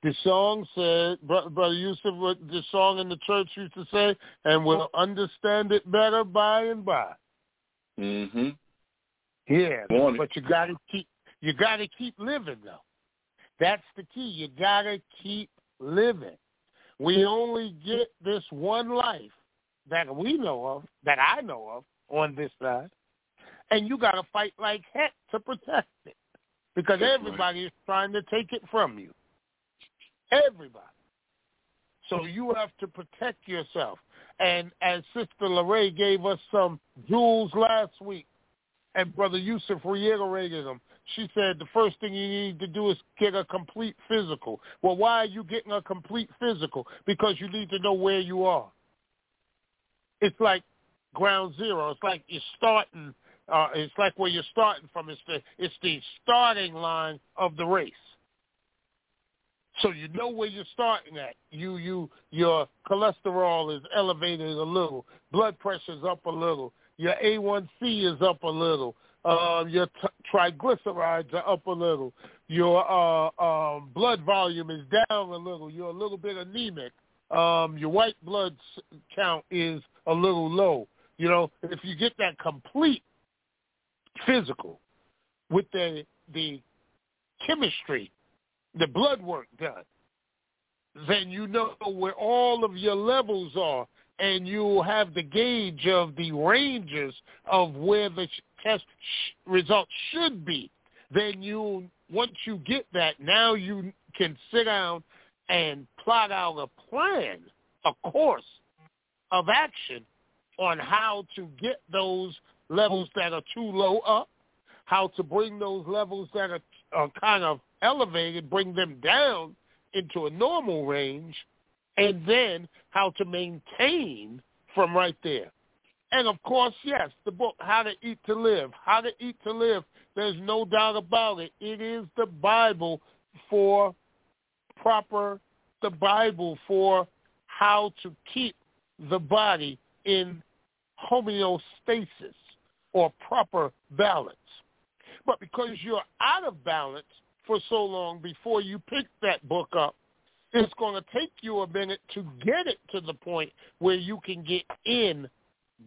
The song said, Brother, Brother Yusef, what the song in the church used to say, and we'll understand it better by and by. Mm-hmm. Yeah, Want it. but you gotta keep you gotta keep living though. That's the key. You gotta keep living. We only get this one life that we know of, that I know of on this side, and you gotta fight like heck to protect it because everybody is trying to take it from you. Everybody. So you have to protect yourself. And as Sister Lorraine gave us some jewels last week, and Brother Yusef reiterated them, she said the first thing you need to do is get a complete physical. Well, why are you getting a complete physical? Because you need to know where you are. It's like ground zero. It's like you're starting. Uh, it's like where you're starting from. It's the it's the starting line of the race. So you know where you're starting at. You you your cholesterol is elevated a little, blood pressure's up a little, your A1C is up a little, uh, your t- triglycerides are up a little, your uh, um, blood volume is down a little, you're a little bit anemic, um, your white blood count is a little low. You know, if you get that complete physical with the the chemistry the blood work done, then you know where all of your levels are, and you have the gauge of the ranges of where the test results should be. Then you, once you get that, now you can sit down and plot out a plan, a course of action on how to get those levels that are too low up, how to bring those levels that are, are kind of elevated, bring them down into a normal range, and then how to maintain from right there. And of course, yes, the book, How to Eat to Live. How to Eat to Live, there's no doubt about it. It is the Bible for proper, the Bible for how to keep the body in homeostasis or proper balance. But because you're out of balance for so long before you pick that book up, it's going to take you a minute to get it to the point where you can get in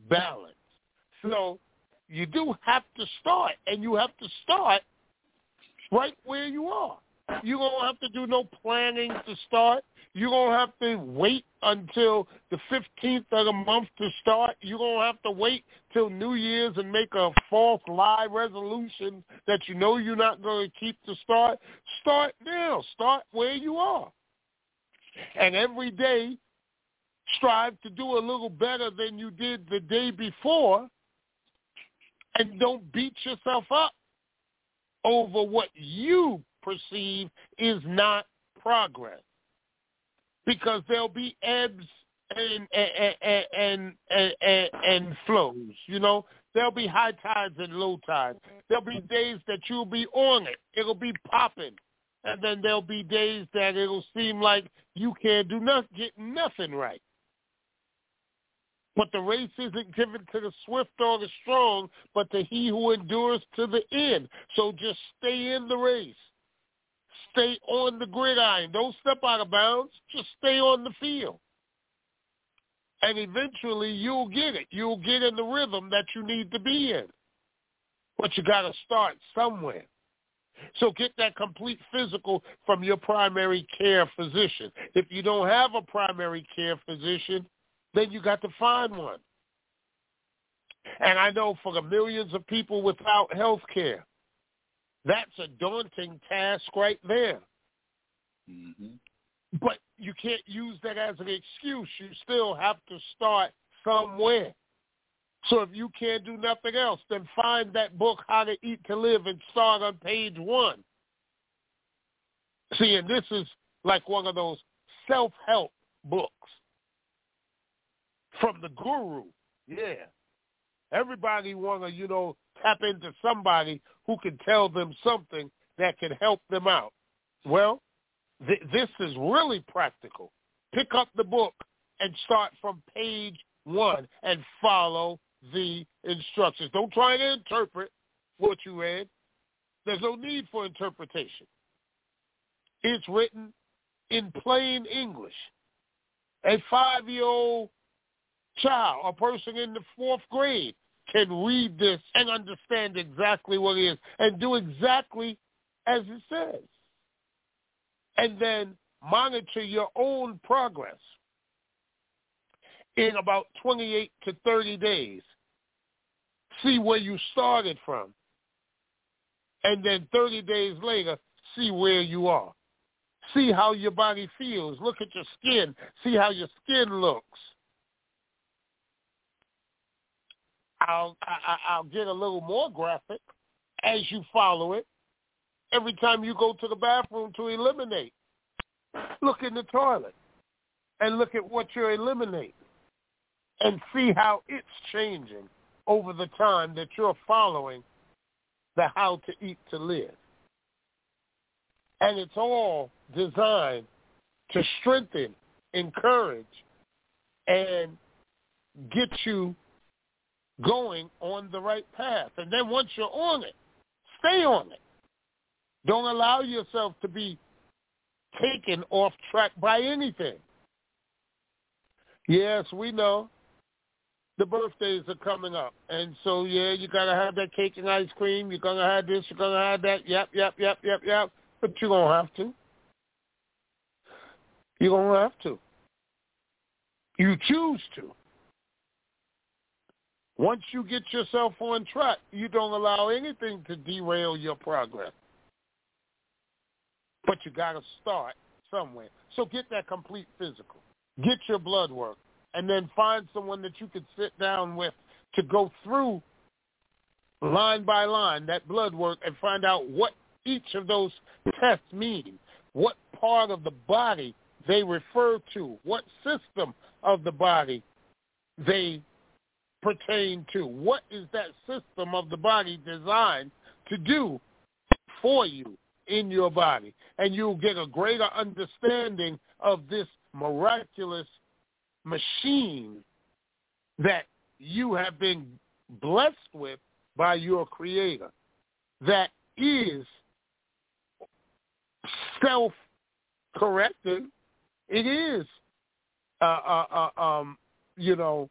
balance. So you do have to start, and you have to start right where you are. You don't have to do no planning to start. You don't have to wait until the 15th of the month to start. You don't have to wait till New Year's and make a false lie resolution that you know you're not going to keep to start. Start now. Start where you are. And every day, strive to do a little better than you did the day before and don't beat yourself up over what you perceive is not progress because there'll be ebbs and and and and, and, and flows. You know, there'll be high tides and low tides. There'll be days that you'll be on it. It'll be popping, and then there'll be days that it'll seem like you can't do nothing, get nothing right. But the race isn't given to the swift or the strong, but to he who endures to the end. So just stay in the race. Stay on the gridiron. Don't step out of bounds. Just stay on the field. And eventually you'll get it. You'll get in the rhythm that you need to be in. But you got to start somewhere. So get that complete physical from your primary care physician. If you don't have a primary care physician, then you got to find one. And I know for the millions of people without health care, that's a daunting task right there. Mm-hmm. But you can't use that as an excuse. You still have to start somewhere. So if you can't do nothing else, then find that book, How to Eat to Live, and start on page one. See, and this is like one of those self-help books from the guru. Yeah. Everybody want to, you know, tap into somebody who can tell them something that can help them out. Well, th- this is really practical. Pick up the book and start from page one and follow the instructions. Don't try to interpret what you read. There's no need for interpretation. It's written in plain English. A five-year-old child, a person in the fourth grade can read this and understand exactly what it is and do exactly as it says. And then monitor your own progress in about 28 to 30 days. See where you started from. And then 30 days later, see where you are. See how your body feels. Look at your skin. See how your skin looks. I'll I, I'll get a little more graphic as you follow it. Every time you go to the bathroom to eliminate, look in the toilet and look at what you're eliminating and see how it's changing over the time that you're following the how to eat to live. And it's all designed to strengthen, encourage, and get you going on the right path. And then once you're on it, stay on it. Don't allow yourself to be taken off track by anything. Yes, we know the birthdays are coming up. And so, yeah, you got to have that cake and ice cream. You're going to have this. You're going to have that. Yep, yep, yep, yep, yep. But you don't have to. You don't have to. You choose to. Once you get yourself on track, you don't allow anything to derail your progress. But you got to start somewhere. So get that complete physical. Get your blood work. And then find someone that you can sit down with to go through line by line that blood work and find out what each of those tests mean, what part of the body they refer to, what system of the body they pertain to? What is that system of the body designed to do for you in your body? And you'll get a greater understanding of this miraculous machine that you have been blessed with by your creator that is self-correcting. It is, uh, uh, uh, um, you know,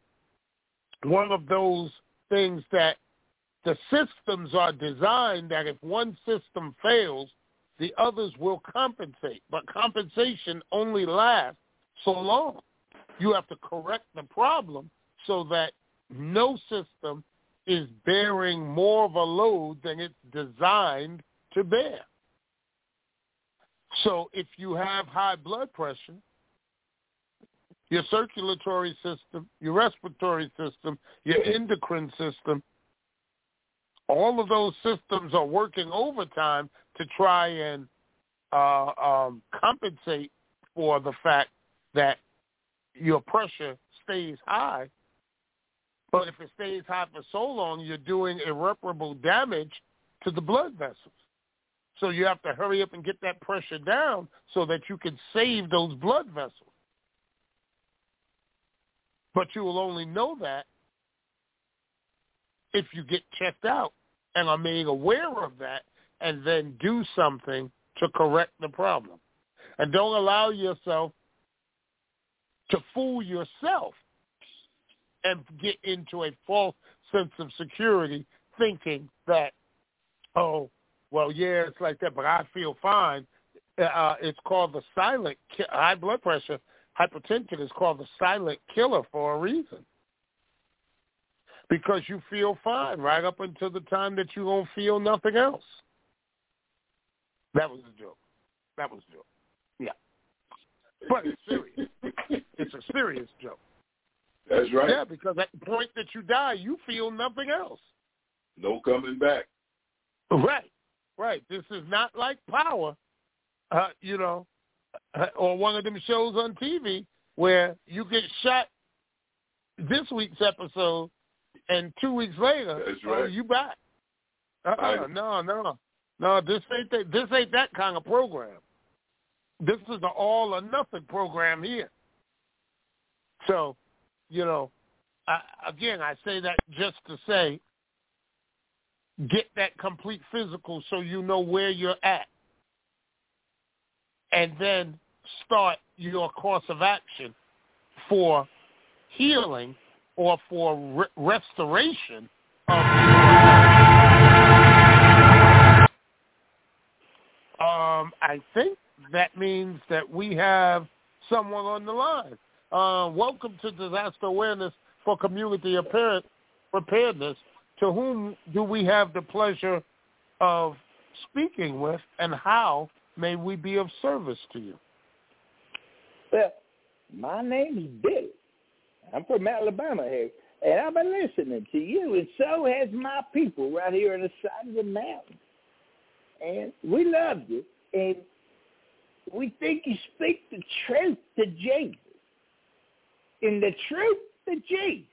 one of those things that the systems are designed that if one system fails, the others will compensate. But compensation only lasts so long. You have to correct the problem so that no system is bearing more of a load than it's designed to bear. So if you have high blood pressure, your circulatory system, your respiratory system, your endocrine system, all of those systems are working overtime to try and uh, um, compensate for the fact that your pressure stays high. But if it stays high for so long, you're doing irreparable damage to the blood vessels. So you have to hurry up and get that pressure down so that you can save those blood vessels. But you will only know that if you get checked out and are made aware of that and then do something to correct the problem. And don't allow yourself to fool yourself and get into a false sense of security thinking that, oh, well, yeah, it's like that, but I feel fine. Uh, it's called the silent high blood pressure. Hypertension is called the silent killer for a reason. Because you feel fine right up until the time that you don't feel nothing else. That was a joke. That was a joke. Yeah. But it's serious. it's a serious joke. That's right. Yeah, because at the point that you die, you feel nothing else. No coming back. Right. Right. This is not like Power, uh, you know, uh, or one of them shows on TV where you get shot this week's episode, and two weeks later, That's oh, you back. Uh-uh, Right. No, no, no. This ain't that, this ain't that kind of program. This is an all or nothing program here. So, you know, I, again, I say that just to say, get that complete physical so you know where you're at, and then start your course of action for healing or for re- restoration of um, I think that means that we have someone on the line. Uh, welcome to Disaster Awareness for Community Preparedness. To whom do we have the pleasure of speaking with, and how may we be of service to you? Well, my name is Billy. I'm from Alabama here, and I've been listening to you, and so has my people right here on the side of the mountain. And we love you, and we think you speak the truth to Jesus. And the truth to Jesus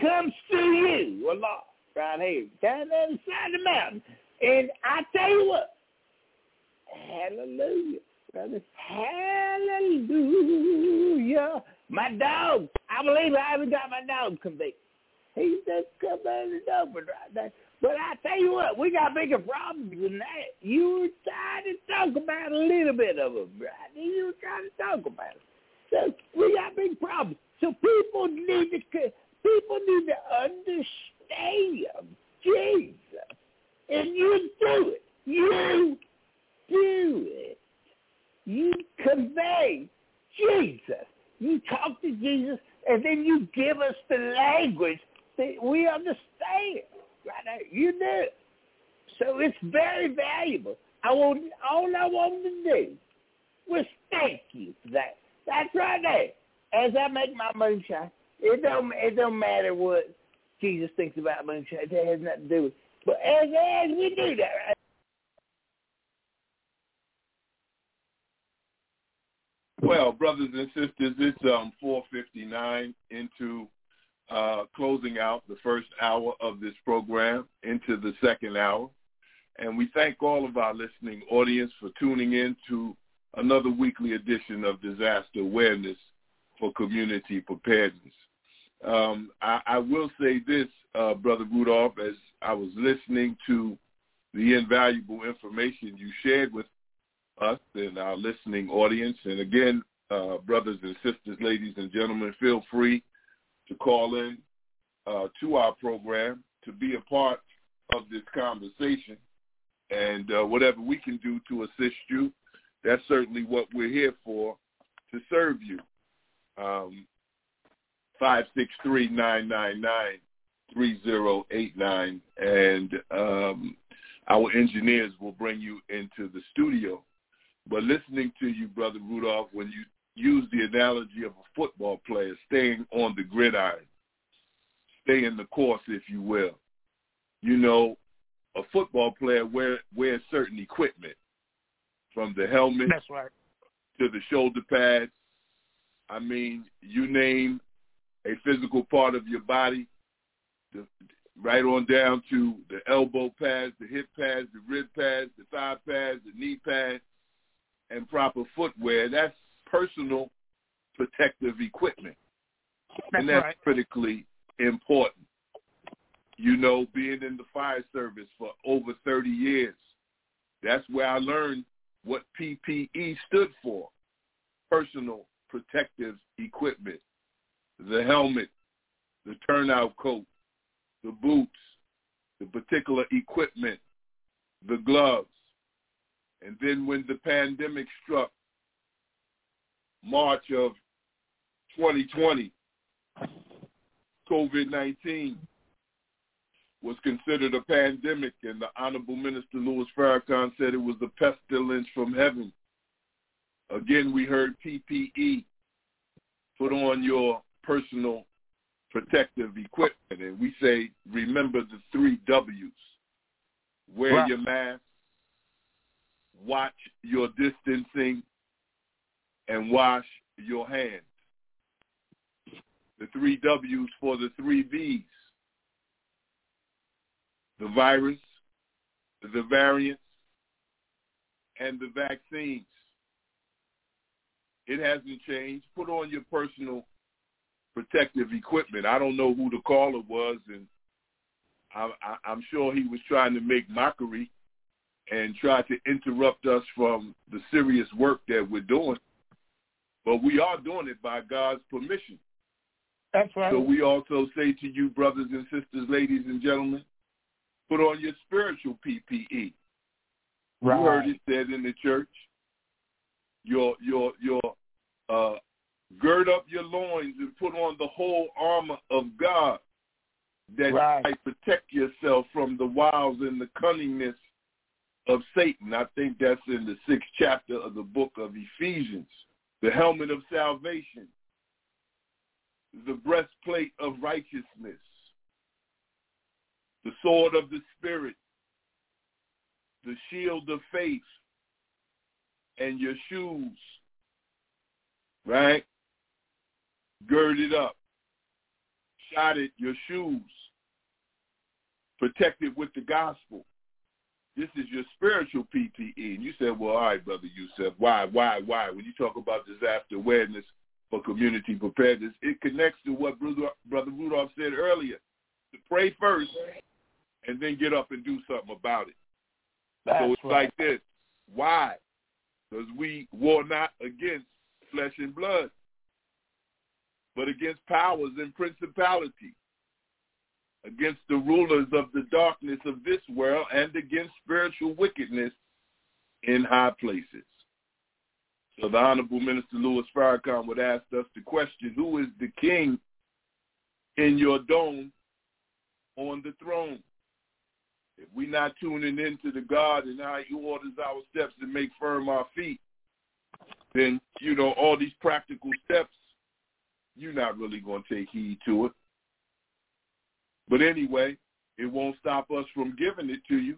comes through you a lot right here, down the other side of the mountain. And I tell you what, hallelujah, brother, hallelujah. My dog, I believe I haven't got my dog convicted. He's just come out coming over right now. But I tell you what, we got bigger problems than that. You were trying to talk about a little bit of them, right? You were trying to talk about it. So we got big problems. So people need to people need to understand Jesus, and you do it. You do it. You convey Jesus. You talk to Jesus, and then you give us the language that we understand. Right you do. So it's very valuable. I want all I want to do was thank you for that. That's right there. As I make my moonshine, it don't it don't matter what Jesus thinks about moonshine. It has nothing to do with. it. But as as we do that, Well, brothers and sisters, it's um, 4:59 into uh, closing out the first hour of this program into the second hour, and we thank all of our listening audience for tuning in to another weekly edition of Disaster Awareness for Community Preparedness. Um, I, I will say this, uh, Brother Rudolph, as I was listening to the invaluable information you shared with us and our listening audience. And again, uh, brothers and sisters, ladies and gentlemen, feel free to call in uh, to our program to be a part of this conversation. And uh, whatever we can do to assist you, that's certainly what we're here for, to serve you. Um, 563-999-3089. And um, our engineers will bring you into the studio. But listening to you, Brother Rudolph, when you use the analogy of a football player staying on the gridiron, staying the course, if you will, you know, a football player wear, wears certain equipment, from the helmet That's right. to the shoulder pads. I mean, you name a physical part of your body, the, right on down to the elbow pads, the hip pads, the rib pads, the thigh pads, the knee pads, and proper footwear. That's personal protective equipment. That's and that's right. critically important. You know, being in the fire service for over 30 years, that's where I learned what PPE stood for, personal protective equipment, the helmet, the turnout coat, the boots, the particular equipment, the gloves. And then when the pandemic struck, March of 2020, COVID-19 was considered a pandemic, and the Honorable Minister Louis Farrakhan said it was a pestilence from heaven. Again, we heard PPE. Put on your personal protective equipment, and we say, remember the three W's. Wear Right. your mask, watch your distancing, and wash your hands. The three W's for the three V's the virus, the variants, and the vaccines. It hasn't changed. Put on your personal protective equipment. I don't know who the caller was, and I, I, I'm sure he was trying to make mockery and try to interrupt us from the serious work that we're doing. But we are doing it by God's permission. That's right. So we also say to you, brothers and sisters, ladies and gentlemen, put on your spiritual PPE. You heard it said in the church. Your your your uh, gird up your loins and put on the whole armor of God that Right. you might protect yourself from the wiles and the cunningness of Satan. I think that's in the sixth chapter of the book of Ephesians. The helmet of salvation, the breastplate of righteousness, the sword of the Spirit, the shield of faith, and your shoes, right? Girded up, shotted your shoes, protected with the gospel. This is your spiritual PPE. And you said, well, all right, Brother Yusef, why, why, why? When you talk about disaster awareness for community preparedness, it connects to what Brother, Brother Rudolph said earlier, to pray first and then get up and do something about it. That's so it's right. like this. Why? Because we war not against flesh and blood, but against powers and principalities, against the rulers of the darkness of this world, and against spiritual wickedness in high places. So the Honorable Minister Louis Farrakhan would ask us the question, who is the king in your dome on the throne? If we're not tuning into the God and how he orders our steps and make firm our feet, then, you know, all these practical steps, you're not really going to take heed to it. But anyway, it won't stop us from giving it to you.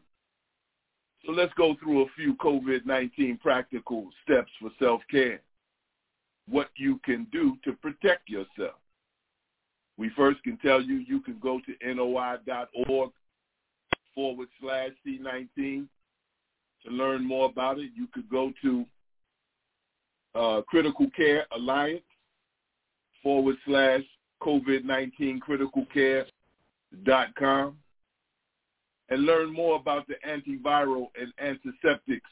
So let's go through a few COVID-19 practical steps for self-care. What you can do to protect yourself. We first can tell you you can go to noi.org forward slash C19 to learn more about it. You could go to uh, Critical Care Alliance forward slash COVID-19 critical care dot com and learn more about the antiviral and antiseptics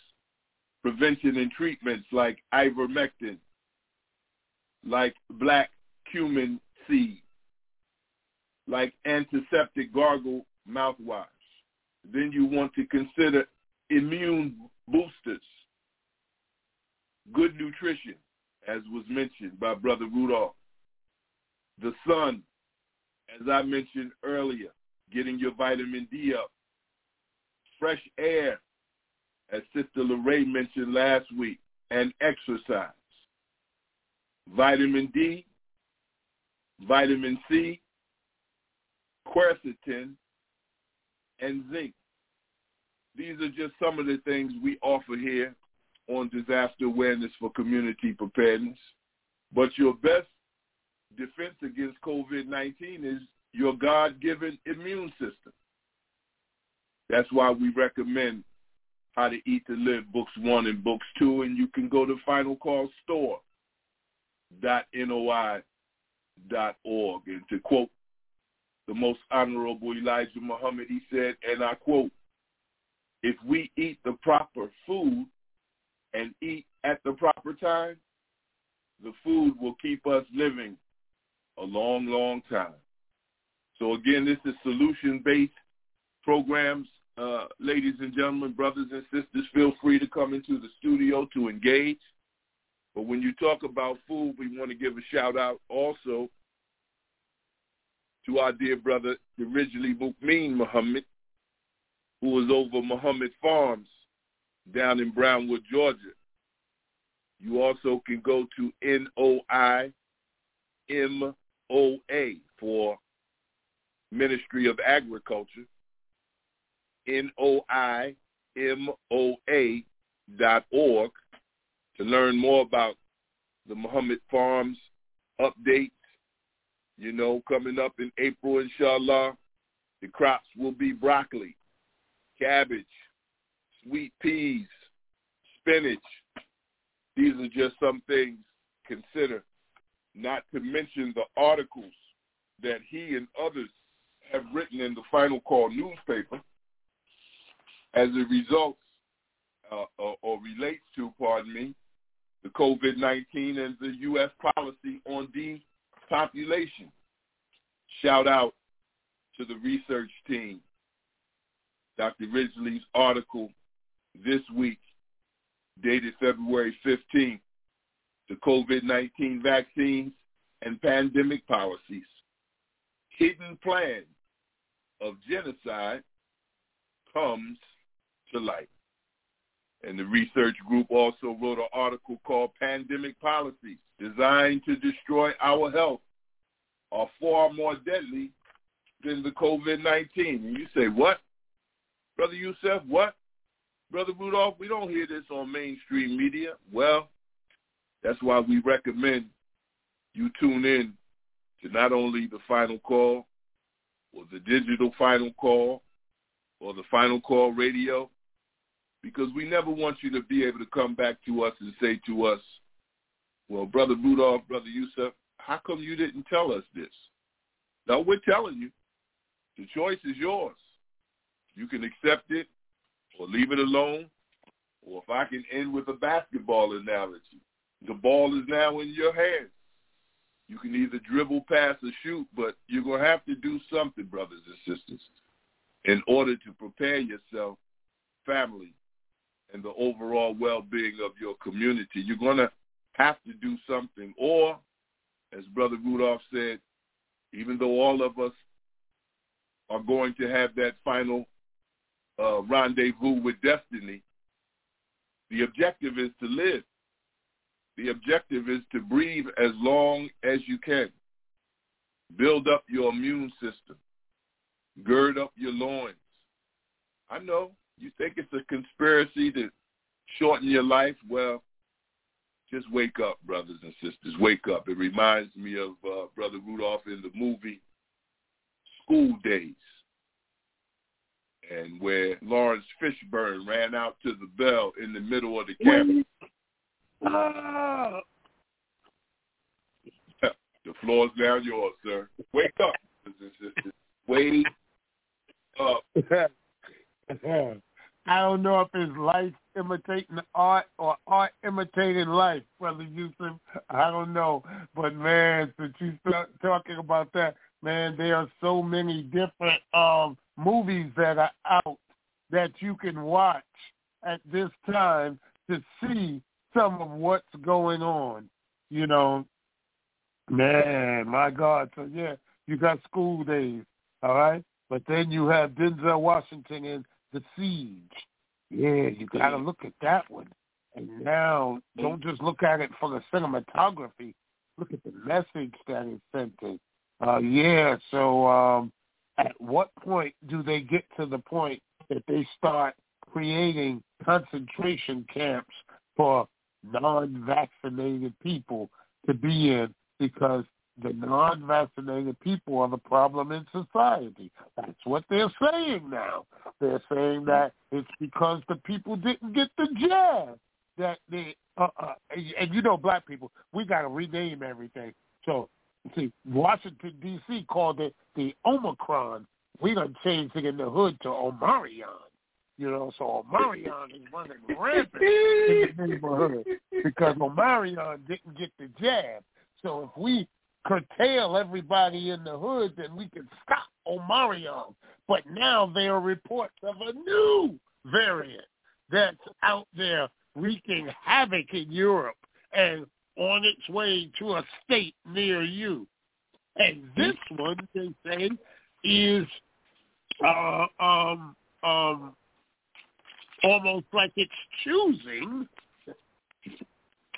prevention and treatments like ivermectin, like black cumin seed, like antiseptic gargle mouthwash. Then you want to consider immune boosters, good nutrition, as was mentioned by Brother Rudolph. The sun, as I mentioned earlier, getting your vitamin D up. Fresh air, as Sister Lorraine mentioned last week, and exercise. Vitamin D, vitamin C, quercetin, and zinc. These are just some of the things we offer here on disaster awareness for community preparedness. But your best defense against COVID-19 is your God-given immune system. That's why we recommend How to Eat to Live books one and books two, and you can go to Final Call Store dot noi dot org. And to quote the most honorable Elijah Muhammad, he said, and I quote, if we eat the proper food and eat at the proper time, the food will keep us living a long, long time. So again, this is solution-based programs. Uh, ladies and gentlemen, brothers and sisters, feel free to come into the studio to engage. But when you talk about food, we want to give a shout out also to our dear brother, originally Mu'min Muhammad, who was over Muhammad Farms down in Bronwood, Georgia. You also can go to N-O-I-M-O-A for Ministry of Agriculture, N-O-I-M-O-A dot org to learn more about the Muhammad Farms updates. You know, coming up in April, inshallah, the crops will be broccoli, cabbage, sweet peas, spinach. These are just some things consider, not to mention the articles that he and others have written in the Final Call newspaper as a result uh, or, or relates to, pardon me, the COVID-19 and the U.S. policy on depopulation. Shout out to the research team Dr. Ridgely's article this week, dated February 15th, the COVID-19 vaccines and pandemic policies. Hidden plan of genocide comes to light. And the research group also wrote an article called Pandemic Policies Designed to Destroy Our Health Are Far More Deadly Than the COVID-19. And you say, what? Brother Yusef, what? Brother Rudolph, we don't hear this on mainstream media. Well, that's why we recommend you tune in to not only the final call or the digital final call or the final call radio, because we never want you to be able to come back to us and say to us, well, Brother Rudolph, Brother Yusef, how come you didn't tell us this? No, we're telling you. The choice is yours. You can accept it or leave it alone. Or if I can end with a basketball analogy, the ball is now in your hands. You can either dribble, pass, or shoot, but you're going to have to do something, brothers and sisters, in order to prepare yourself, family, and the overall well-being of your community. You're going to have to do something. Or, as Brother Rudolph said, even though all of us are going to have that final uh, rendezvous with destiny, the objective is to live. The objective is to breathe as long as you can. Build up your immune system. Gird up your loins. I know you think it's a conspiracy to shorten your life? Well, just wake up, brothers and sisters. Wake up. It reminds me of uh, Brother Rudolph in the movie School Daze, and where Laurence Fishburne ran out to the bell in the middle of the campus. Ah. the floor's now yours, sir. Wake up. Wake up. I don't know if it's life imitating art or art imitating life, Brother Yusef. I don't know. But, man, since you start talking about that, man, there are so many different um movies that are out that you can watch at this time to see some of what's going on. You know, man, my God. So yeah, you got School Daze, all right, but then you have Denzel Washington in The Siege. Yeah, you got to look at that one. And now, don't just look at it for the cinematography. Look at the message that is sent in. Uh, yeah, so um, at what point do they get to the point that they start creating concentration camps for non-vaccinated people to be in because the non-vaccinated people are the problem in society. That's what they're saying now. They're saying that it's because the people didn't get the jab that they. Uh, uh, and you know, black people, we got to rename everything. So, see, Washington D.C. called it the Omicron. We done changed it in the hood to Omarion. You know, so Omarion is running rampant in the neighborhood because Omarion didn't get the jab. So if we curtail everybody in the hood, then we can stop Omarion. But now there are reports of a new variant that's out there wreaking havoc in Europe and on its way to a state near you. And this one, they say, is uh, um, um, almost like it's choosing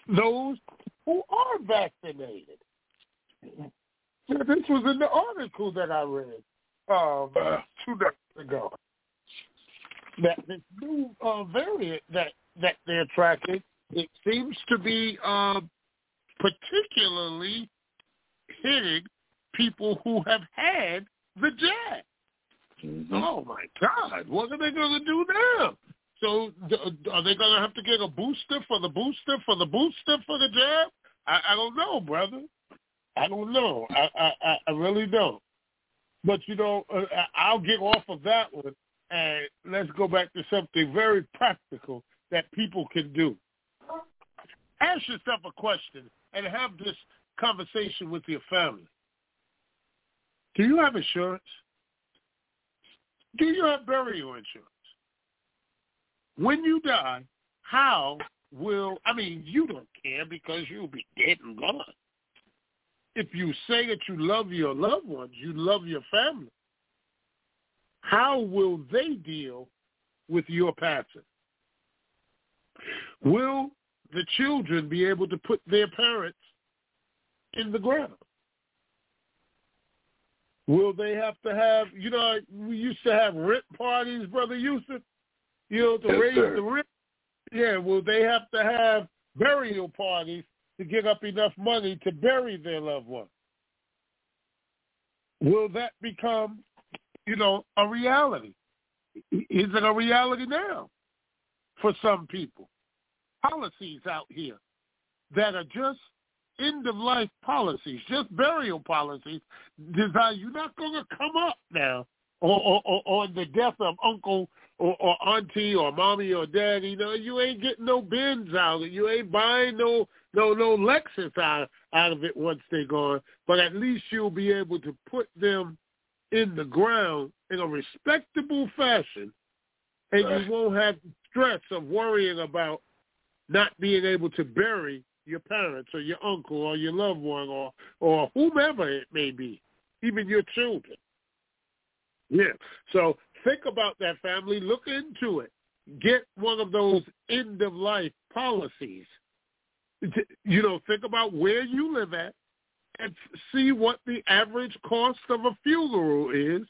those who are vaccinated. This was in the article that I read um, two days ago. That this new uh, variant that that they're tracking, it seems to be uh, particularly hitting people who have had the jab. Mm-hmm. Oh my God! What are they going to do now? So are they going to have to get a booster for the booster for the booster for the jab? I, I don't know, brother. I don't know. I, I, I really don't. But, you know, uh, I'll get off of that one and let's go back to something very practical that people can do. Ask yourself a question and have this conversation with your family. Do you have insurance? Do you have burial insurance? When you die, how will, I mean, you don't care because you'll be dead and gone. If you say that you love your loved ones, you love your family, how will they deal with your passing? Will the children be able to put their parents in the ground? Will they have to have, you know, we used to have rent parties, Brother Yusef? You know, to yes, raise sir. the rent. Yeah, well, they have to have burial parties to get up enough money to bury their loved one. Will that become, you know, a reality? Is it a reality now for some people? Policies out here that are just end of life policies, just burial policies designed. You're not going to come up now or, or, or on the death of Uncle or, or auntie or mommy or daddy, you know, you ain't getting no Benz out of it. You ain't buying no no no Lexus out out of it once they're gone. But at least you'll be able to put them in the ground in a respectable fashion, and Right. you won't have the stress of worrying about not being able to bury your parents or your uncle or your loved one or or whomever it may be, even your children. Yeah. So think about that family. Look into it. Get one of those end of life policies. You know, think about where you live at and see what the average cost of a funeral is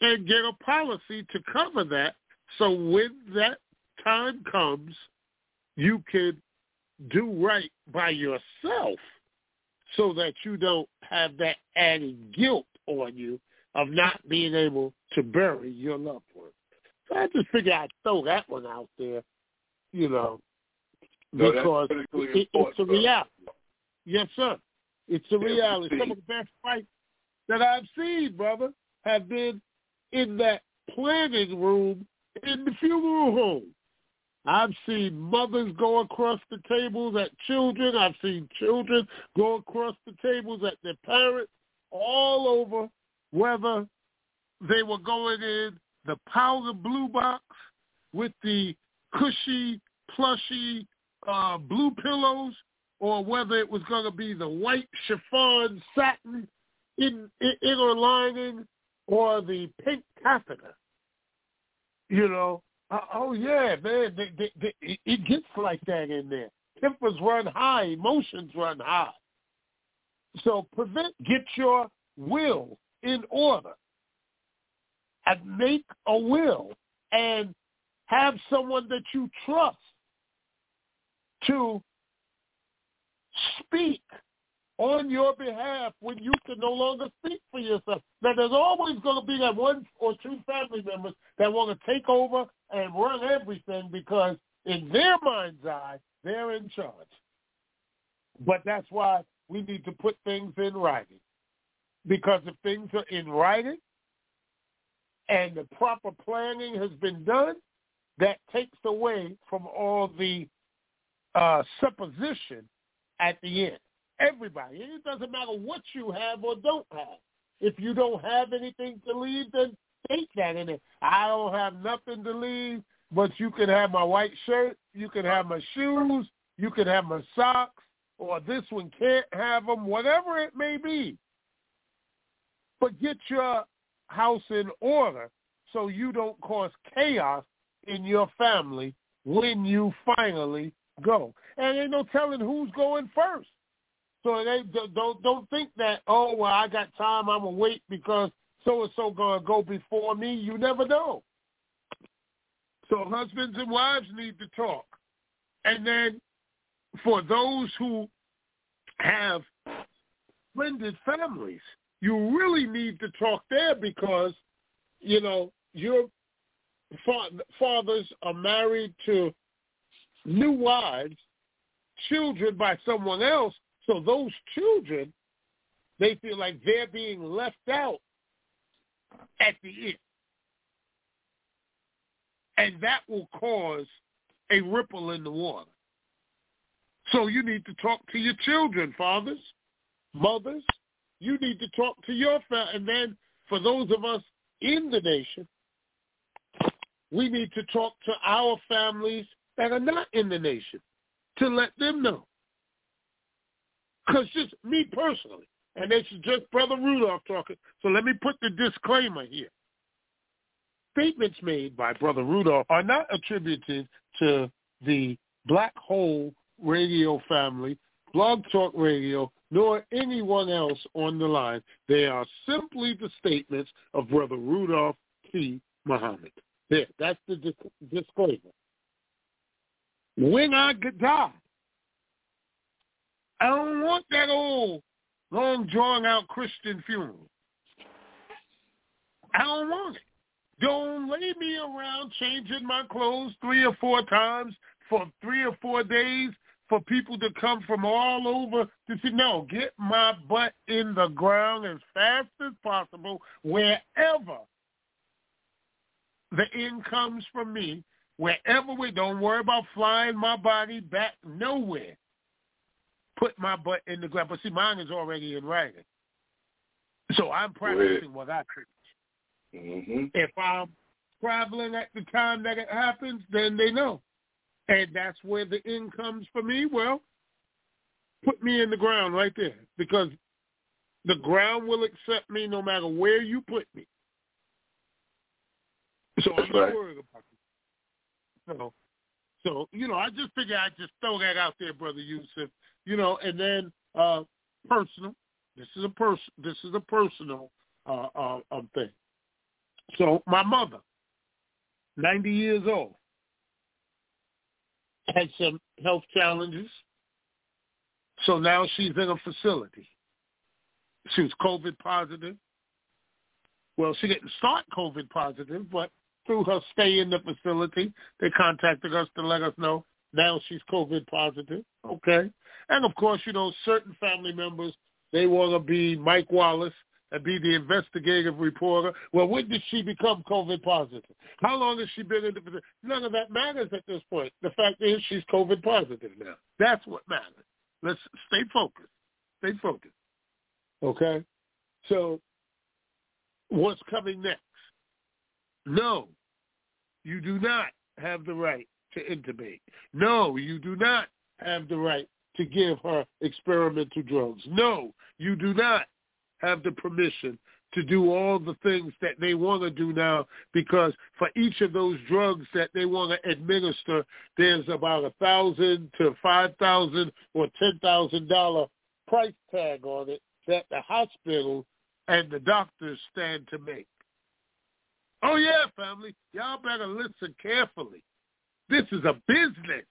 and get a policy to cover that so when that time comes, you can do right by yourself so that you don't have that added guilt on you of not being able to bury your loved one. So I just figured I'd throw that one out there, you know, No, because it, it's a reality. Yes, sir. It's a reality. Some of the best fights that I've seen, brother, have been in that planning room in the funeral home. I've seen mothers go across the tables at children. I've seen children go across the tables at their parents all over, whether they were going in the powder blue box with the cushy, plushy uh, blue pillows, or whether it was going to be the white chiffon satin in, in inner lining or the pink taffeta. You know, uh, oh yeah, man, they, they, they, it gets like that in there. Tempers run high, emotions run high. So prevent, get your will in order and make a will and have someone that you trust to speak on your behalf when you can no longer speak for yourself. Now, there's always going to be that one or two family members that want to take over and run everything because in their mind's eye, they're in charge. But that's why we need to put things in writing. Because if things are in writing and the proper planning has been done, that takes away from all the uh, supposition at the end. Everybody. It doesn't matter what you have or don't have. If you don't have anything to leave, then take that in it. I don't have nothing to leave, but you can have my white shirt, you can have my shoes, you can have my socks, or this one can't have them, whatever it may be. But get your house in order so you don't cause chaos in your family when you finally go. And ain't no telling who's going first. So they don't don't think that oh well I got time I'm gonna wait because so and so gonna go before me. You never know. So husbands and wives need to talk, and then for those who have blended families, you really need to talk there because you know your fathers are married to new wives, children by someone else, so those children, they feel like they're being left out at the end. And that will cause a ripple in the water. So you need to talk to your children, fathers, mothers. You need to talk to your family. And then for those of us in the nation, we need to talk to our families that are not in the nation to let them know. Because just me personally, and this is just Brother Rudolph talking, so let me put the disclaimer here. Statements made by Brother Rudolph are not attributed to the Black Whole radio family, Blog Talk Radio, nor anyone else on the line. They are simply the statements of Brother Rudolph T. Muhammad. There, that's the disclaimer. When I die, I don't want that old, long drawn out Christian funeral. I don't want it. Don't lay me around changing my clothes three or four times for three or four days for people to come from all over to see. No, get my butt in the ground as fast as possible wherever the end comes from me, wherever we don't worry about flying my body back nowhere put my butt in the ground. But see, mine is already in writing. So I'm practicing what I preach. Mm-hmm. If I'm traveling at the time that it happens, then they know. And that's where the end comes for me. Well, put me in the ground right there because the ground will accept me no matter where you put me. So That's I'm not right. worried about it. So, so you know, I just figure I'd just throw that out there, brother Yusef you know, and then uh, personal. This is a person. This is a personal uh, uh, um, thing. So my mother, ninety years old, had some health challenges. So now she's in a facility. She was COVID positive. Well, she didn't start COVID positive, but through her stay in the facility, they contacted us to let us know now she's COVID positive. Okay. And of course, you know, certain family members, they want to be Mike Wallace and be the investigative reporter. Well, when did she become COVID positive? How long has she been in the None of that matters at this point. The fact is she's COVID positive now. That's what matters. Let's stay focused. Stay focused. Okay? So what's coming next? No, you do not have the right to intubate. No, you do not have the right to give her experimental drugs. No, you do not have the permission to do all the things that they want to do now because for each of those drugs that they want to administer, there's about a thousand to five thousand or ten thousand dollar price tag on it that the hospital and the doctors stand to make. Oh yeah, family, y'all better listen carefully. This is a business.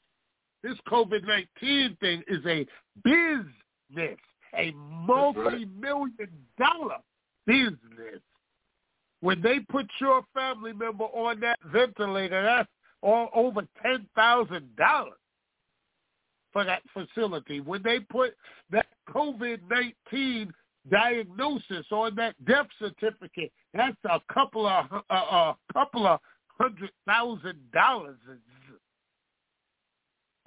This COVID-19 thing is a business, a multi-million dollar business. When they put your family member on that ventilator, that's all over ten thousand dollars for that facility. When they put that COVID nineteen diagnosis on that death certificate, that's a couple of a, a couple of hundred thousand dollars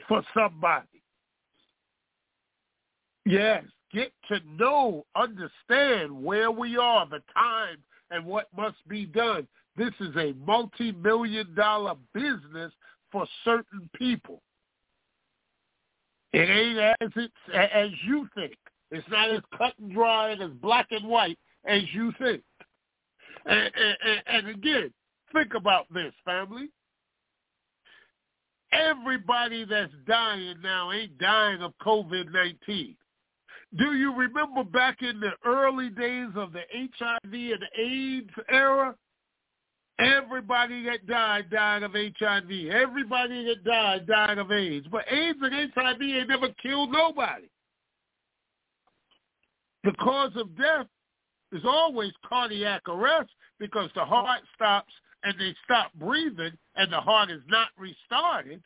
for somebody. Yes, get to know, understand where we are, the time, and what must be done. This is a multi-million dollar business for certain people. It ain't as it's as you think. It's not as cut and dry and as black and white as you think. And, and, and again, think about this, family. Everybody that's dying now ain't dying of COVID-19. Do you remember back in the early days of the HIV and AIDS era? Everybody that died died of HIV. Everybody that died died of AIDS. But AIDS and HIV ain't never killed nobody. The cause of death is always cardiac arrest because the heart stops and they stop breathing and the heart is not restarted.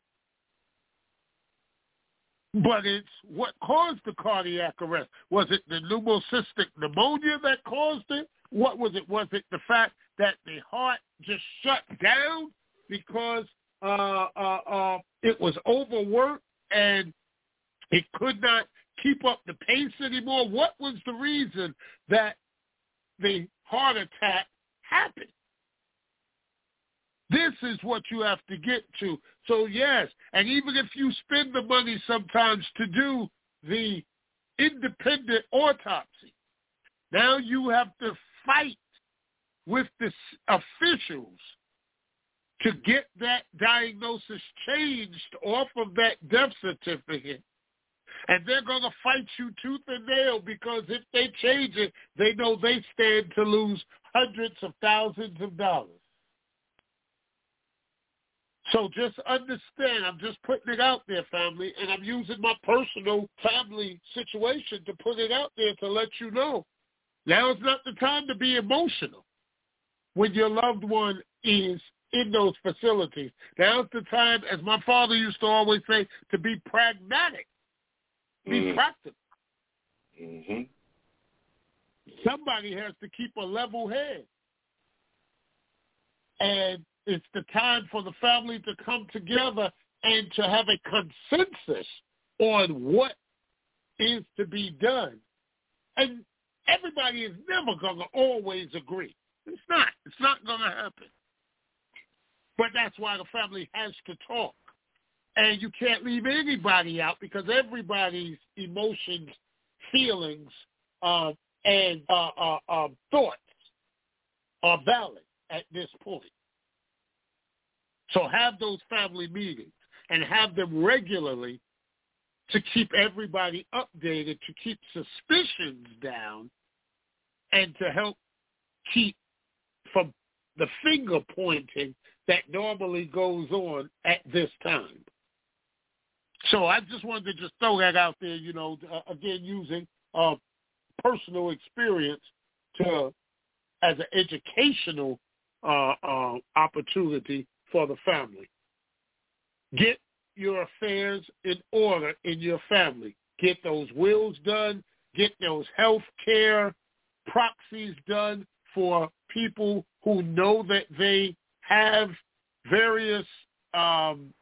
But it's what caused the cardiac arrest. Was it the pneumocystic pneumonia that caused it? What was it? Was it the fact that the heart just shut down because uh, uh, uh, it was overworked and it could not keep up the pace anymore? What was the reason that the heart attack happened? This is what you have to get to. So yes, and even if you spend the money sometimes to do the independent autopsy, now you have to fight with the officials to get that diagnosis changed off of that death certificate. And they're going to fight you tooth and nail because if they change it, they know they stand to lose hundreds of thousands of dollars. So just understand, I'm just putting it out there, family, and I'm using my personal family situation to put it out there to let you know. Now is not the time to be emotional when your loved one is in those facilities. Now's the time, as my father used to always say, to be pragmatic, be mm-hmm. practical. Mm-hmm. Somebody has to keep a level head. And it's the time for the family to come together and to have a consensus on what is to be done. And everybody is never going to always agree. It's not. It's not going to happen. But that's why the family has to talk. And you can't leave anybody out because everybody's emotions, feelings, uh, and uh, uh, uh thoughts are valid at this point. So have those family meetings and have them regularly to keep everybody updated, to keep suspicions down, and to help keep from the finger pointing that normally goes on at this time. So I just wanted to just throw that out there, you know, uh, again, using uh, personal experience to as an educational uh, uh, opportunity for the family. Get your affairs in order in your family. Get those wills done. Get those health care proxies done for people who know that they have various um,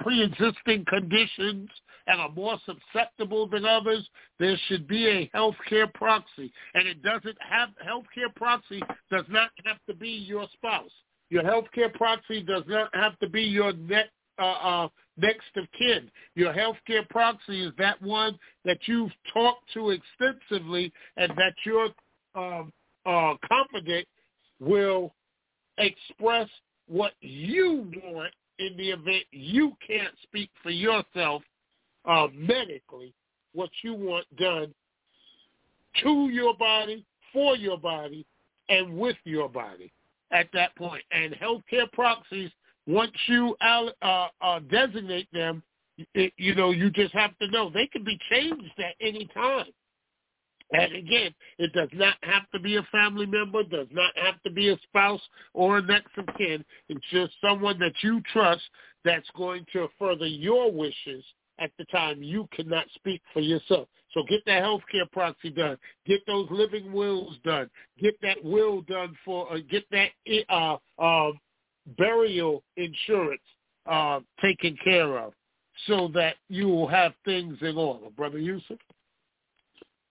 pre-existing conditions and are more susceptible than others, there should be a health care proxy. And it doesn't have health care proxy does not have to be your spouse. Your healthcare proxy does not have to be your net, uh, uh, next of kin. Your healthcare proxy is that one that you've talked to extensively and that you're um, uh, confident will express what you want in the event you can't speak for yourself uh, medically, what you want done to your body, for your body, and with your body at that point. And healthcare proxies, once you uh, uh, designate them, it, you know, you just have to know they can be changed at any time. And again, it does not have to be a family member, does not have to be a spouse or a next of kin. It's just someone that you trust that's going to further your wishes at the time you cannot speak for yourself. So get that health care proxy done. Get those living wills done. Get that will done for, uh, get that uh, uh, burial insurance uh, taken care of so that you will have things in order. Brother Yusef?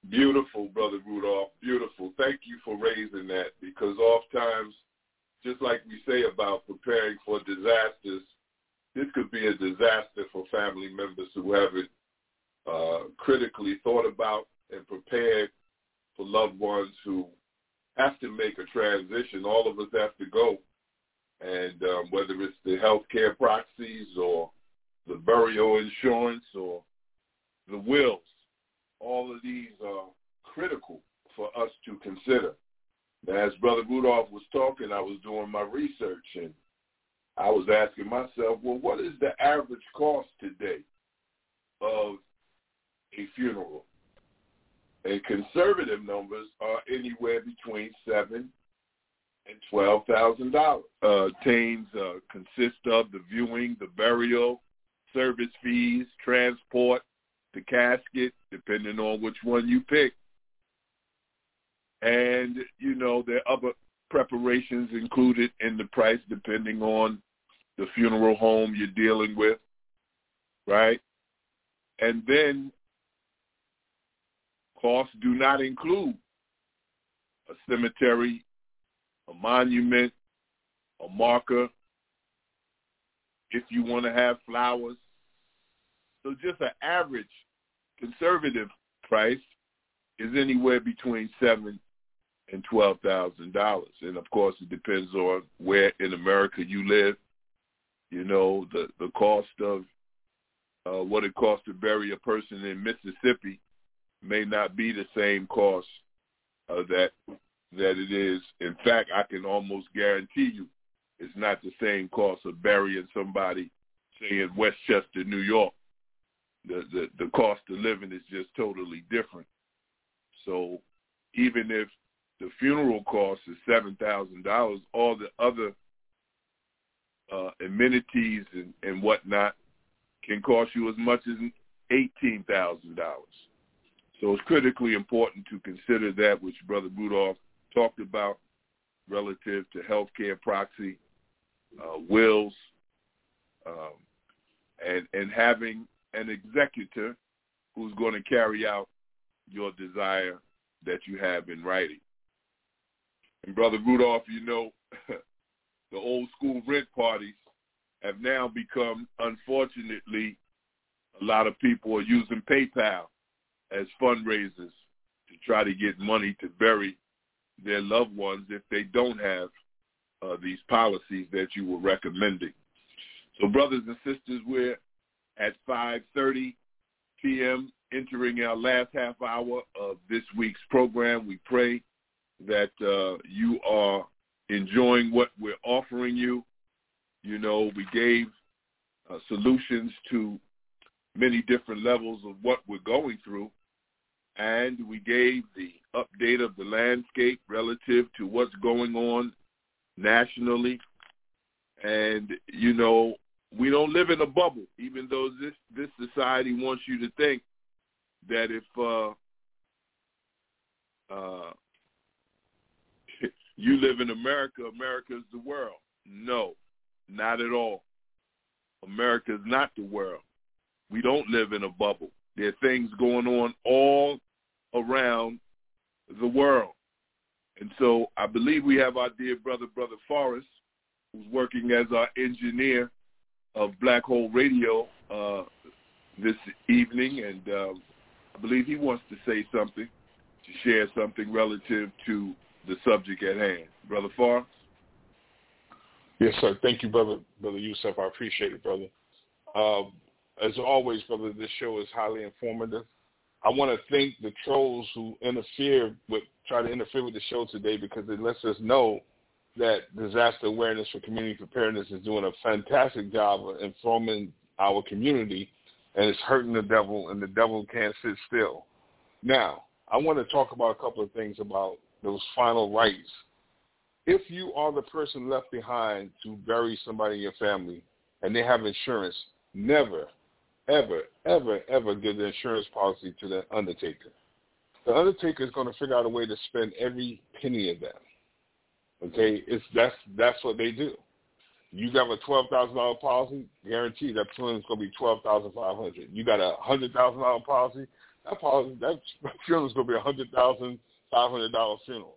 Beautiful, Brother Rudolph. Beautiful. Thank you for raising that because oftentimes, just like we say about preparing for disasters, this could be a disaster for family members who haven't uh, critically thought about and prepared for loved ones who have to make a transition. All of us have to go. And um, whether it's the health care proxies or the burial insurance or the wills, all of these are critical for us to consider. As Brother Rudolph was talking, I was doing my research and I was asking myself, well, what is the average cost today of a funeral? And conservative numbers are anywhere between seven and twelve thousand dollars. Uh, Tains uh, consist of the viewing, the burial, service fees, transport, the casket, depending on which one you pick. And, you know, there are other preparations included in the price depending on the funeral home you're dealing with, right? And then costs do not include a cemetery, a monument, a marker, if you want to have flowers, so just an average conservative price is anywhere between seven and twelve thousand dollars. And of course it depends on where in America you live. You know, the the cost of uh, what it costs to bury a person in Mississippi may not be the same cost uh, that that it is. In fact, I can almost guarantee you it's not the same cost of burying somebody, say in Westchester, New York, the, the, the cost of living is just totally different. So even if the funeral cost is seven thousand dollars, all the other uh, amenities and, and whatnot can cost you as much as eighteen thousand dollars. So it's critically important to consider that, which Brother Rudolph talked about relative to healthcare proxy, uh, wills, um, and and having an executor who's going to carry out your desire that you have in writing. And Brother Rudolph, you know, the old school rent parties have now become, unfortunately, a lot of people are using PayPal as fundraisers to try to get money to bury their loved ones if they don't have uh, these policies that you were recommending. So brothers and sisters, we're at 5.30 p.m., entering our last half hour of this week's program. We pray that uh, you are enjoying what we're offering you. You know, we gave uh, solutions to many different levels of what we're going through, and we gave the update of the landscape relative to what's going on nationally. And, you know, we don't live in a bubble, even though this this society wants you to think that if uh, uh, you live in America, America is the world. No, not at all. America is not the world. We don't live in a bubble. There are things going on all around the world. And so I believe we have our dear brother, Brother Forrest, who's working as our engineer of Black Whole Radio uh, this evening, and uh, I believe he wants to say something, to share something relative to the subject at hand. Brother Farr? Yes, sir. Thank you, brother, brother Yusef. I appreciate it, brother. Um, as always, brother, this show is highly informative. I want to thank the trolls who interfere with, try to interfere with the show today because it lets us know that disaster awareness for community preparedness is doing a fantastic job of informing our community, and it's hurting the devil, and the devil can't sit still. Now, I want to talk about a couple of things about those final rites. If you are the person left behind to bury somebody in your family and they have insurance, never, ever, ever, ever give the insurance policy to the undertaker. The undertaker is going to figure out a way to spend every penny of that. Okay, it's that's that's what they do. You got a twelve thousand dollar policy, guaranteed that funeral is going to be twelve thousand five hundred. You got a hundred thousand dollar policy, that policy that funeral is going to be a hundred thousand five hundred dollar funeral.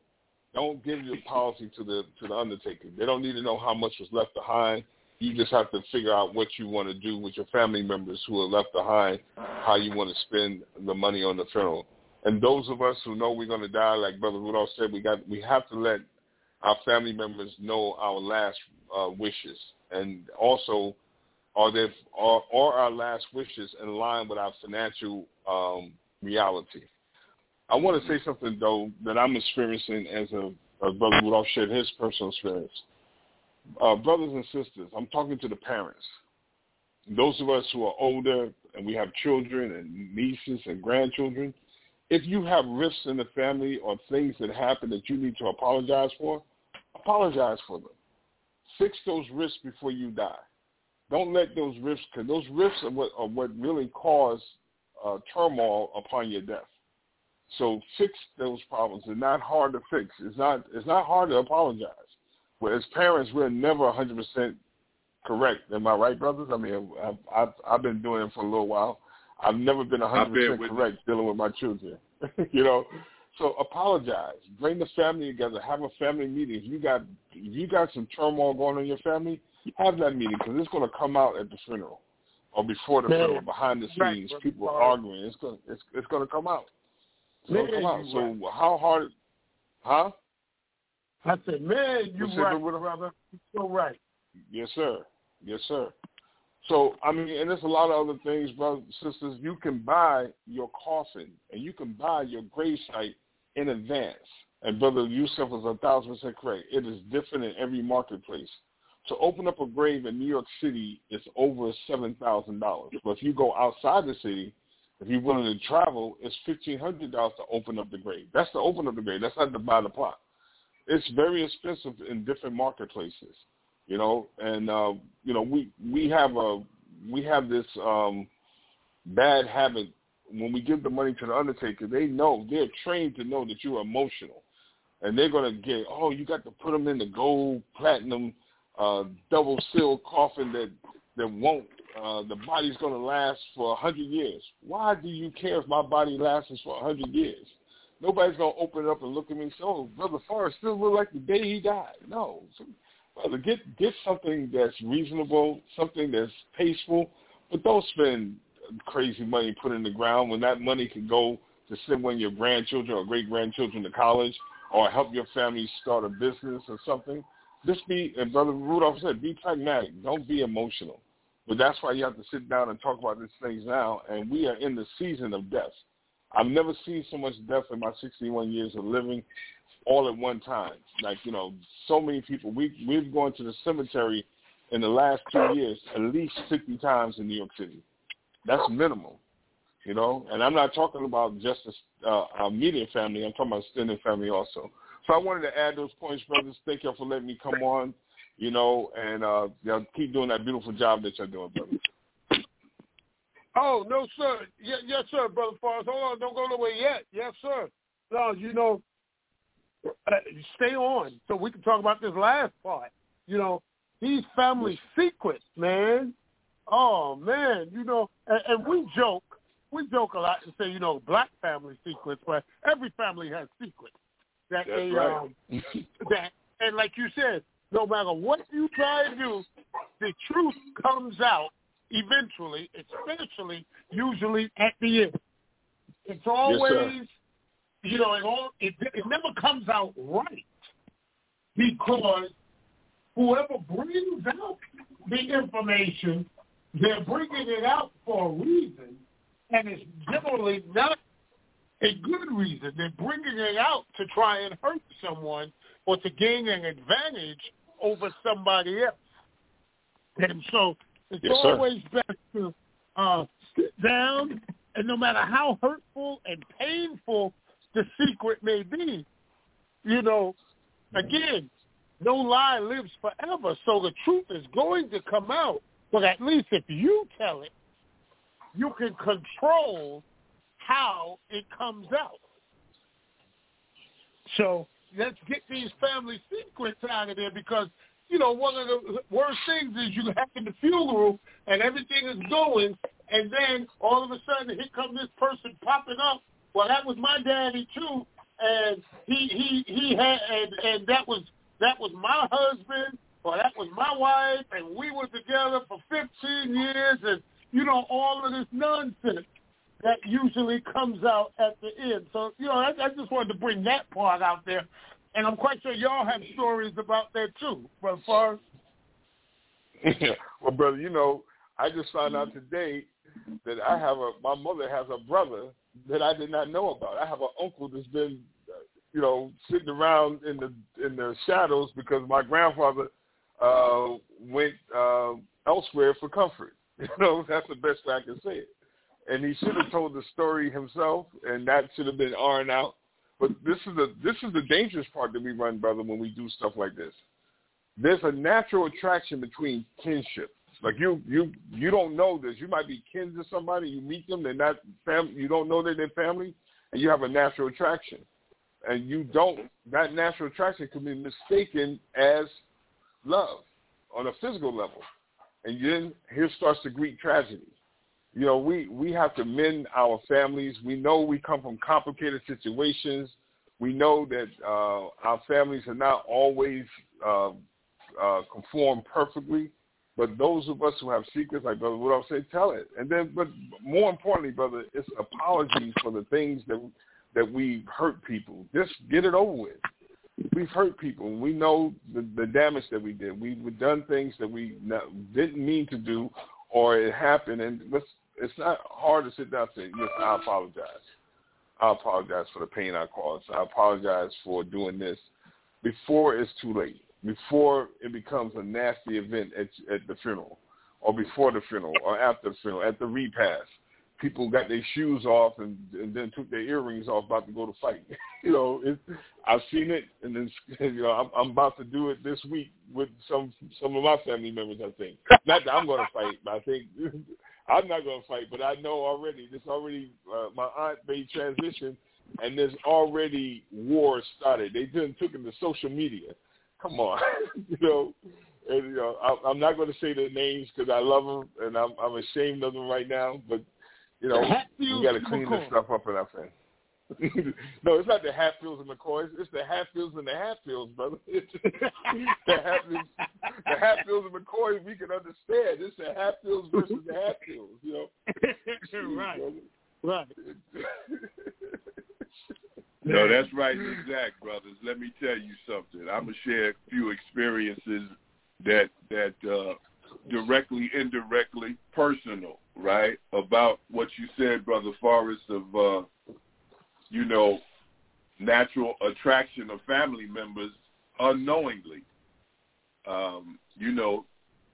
Don't give your policy to the to the undertaker. They don't need to know how much was left behind. You just have to figure out what you want to do with your family members who are left behind, how you want to spend the money on the funeral. And those of us who know we're going to die, like Brother Rudolph said, we got we have to let our family members know our last uh, wishes, and also are there are, are our last wishes in line with our financial um, reality. I want to say something though that I'm experiencing as a, a brother Rudolph shared his personal experience. Uh, brothers and sisters, I'm talking to the parents. Those of us who are older and we have children and nieces and grandchildren, if you have rifts in the family or things that happen that you need to apologize for, apologize for them. Fix those rifts before you die. Don't let those rifts, because those rifts are what, are what really cause uh, turmoil upon your death. So fix those problems. They're not hard to fix. It's not. It's not hard to apologize. Well, as parents, we're never 100% correct. Am I right, brothers? I mean, I've, I've, I've been doing it for a little while. I've never been 100% correct dealing with my children. you know, so apologize. Bring the family together. Have a family meeting. If you got if you got some turmoil going on in your family, have that meeting because it's going to come out at the funeral or before the Man. funeral, behind the scenes. Right. People are arguing. It's going to, it's it's going to come out. Going to come out. So right. how hard? Huh? I said, man, you right, brother. You're so right. Yes, sir. Yes, sir. So I mean, and there's a lot of other things, brothers and sisters. You can buy your coffin and you can buy your gravesite in advance. And brother Yusef was a thousand percent correct. It is different in every marketplace. To open up a grave in New York City is over seven thousand dollars. But if you go outside the city, if you're willing to travel, it's fifteen hundred dollars to open up the grave. That's to open up the grave. That's not to buy the plot. It's very expensive in different marketplaces you know, and uh, you know we we have a we have this um, bad habit when we give the money to the undertaker. They know they're trained to know that you're emotional, and they're gonna get oh you got to put them in the gold platinum uh, double sealed coffin that that won't uh, the body's going to last for a hundred years. Why do you care if my body lasts for a hundred years? Nobody's going to open it up and look at me and say, oh, Brother Forrest still look like the day he died. No. Brother, get get something that's reasonable, something that's tasteful, but don't spend crazy money put in the ground when that money can go to send one of your grandchildren or great grandchildren to college or help your family start a business or something. Just be, and Brother Rudolph said, be pragmatic. Don't be emotional. But that's why you have to sit down and talk about these things now. And we are in the season of death. I've never seen so much death in my 61 years of living all at one time. Like, you know, so many people. We, we've gone to the cemetery in the last two years at least 50 times in New York City. That's minimal, you know. And I'm not talking about just a, uh, our immediate family. I'm talking about extended family also. So I wanted to add those points, brothers. Thank you for letting me come on, you know, and uh, you know, keep doing that beautiful job that you're doing, brother. Oh no, sir. Yes, yes, sir, brother Forrest. Hold on, don't go nowhere yet. Yes, sir. No, you know, uh, stay on so we can talk about this last part. You know, these family secrets, man. Oh man, you know, and, and we joke, we joke a lot and say, you know, black family secrets, but every family has secrets that That's they right. um that and like you said, no matter what you try to do, the truth comes out eventually, especially usually at the end. It's always, yes, you know, it all it, it never comes out right because whoever brings out the information, they're bringing it out for a reason, and it's generally not a good reason. They're bringing it out to try and hurt someone or to gain an advantage over somebody else. And so it's yes, always best to uh, sit down, and no matter how hurtful and painful the secret may be, you know, again, no lie lives forever, so the truth is going to come out. But at least if you tell it, you can control how it comes out. So let's get these family secrets out of there because, you know, one of the worst things is you have the funeral and everything is going and then all of a sudden here comes this person popping up. Well, that was my daddy too, and he he he had and and that was that was my husband or that was my wife, and we were together for 15 years, and you know all of this nonsense that usually comes out at the end. So you know, I, I just wanted to bring that part out there, and I'm quite sure y'all have stories about that too, Brother Forrest. well, brother, you know, I just found out today that I have a my mother has a brother that I did not know about. I have an uncle that's been, you know, sitting around in the in the shadows because my grandfather uh went uh, elsewhere for comfort. You know, that's the best way I can say it. And he should have told the story himself, and that should have been ironed out. But this is the this is the dangerous part that we run, brother, when we do stuff like this. There's a natural attraction between kinship. Like you, you, you don't know this. You might be kin to somebody. You meet them. They're not family. You don't know they're family, and you have a natural attraction. And you don't. That natural attraction can be mistaken as love on a physical level, and then here starts the Greek tragedy. You know, we we have to mend our families. We know we come from complicated situations. We know that uh, our families are not always uh, uh, conform perfectly but those of us who have secrets, like Brother Rudolph said, tell it. And then, but more importantly, brother, it's apologies for the things that that we hurt people. Just get it over with. We've hurt people. We know the, the damage that we did. We've done things that we didn't mean to do, or it happened. And it's, it's not hard to sit down and say, "Yes, I apologize. I apologize for the pain I caused. I apologize for doing this." Before it's too late before it becomes a nasty event at, at the funeral or before the funeral or after the funeral, at the repast. People got their shoes off and, and then took their earrings off about to go to fight. you know, it, I've seen it, and then you know I'm, I'm about to do it this week with some some of my family members. I think not that I'm going to fight, but I think I'm not going to fight. But I know already. This already uh, my aunt made transition, and there's already war started. They then took into social media come on, you know. And, you know, I, I'm not going to say their names because I love them and I'm, I'm ashamed of them right now. But you know, we got to clean this stuff up in our family. no, it's not the Hatfields and McCoys. It's the Hatfields and the Hatfields, brother. the Hatfields, the Hatfields and McCoys, we can understand. It's the Hatfields versus the Hatfields, you know. right. Right. No, that's right, exact, brothers. Let me tell you something. I'm gonna share a few experiences that that uh, directly, indirectly, personal, right, about what you said, brother Forrest, of uh, you know, natural attraction of family members unknowingly. Um, you know,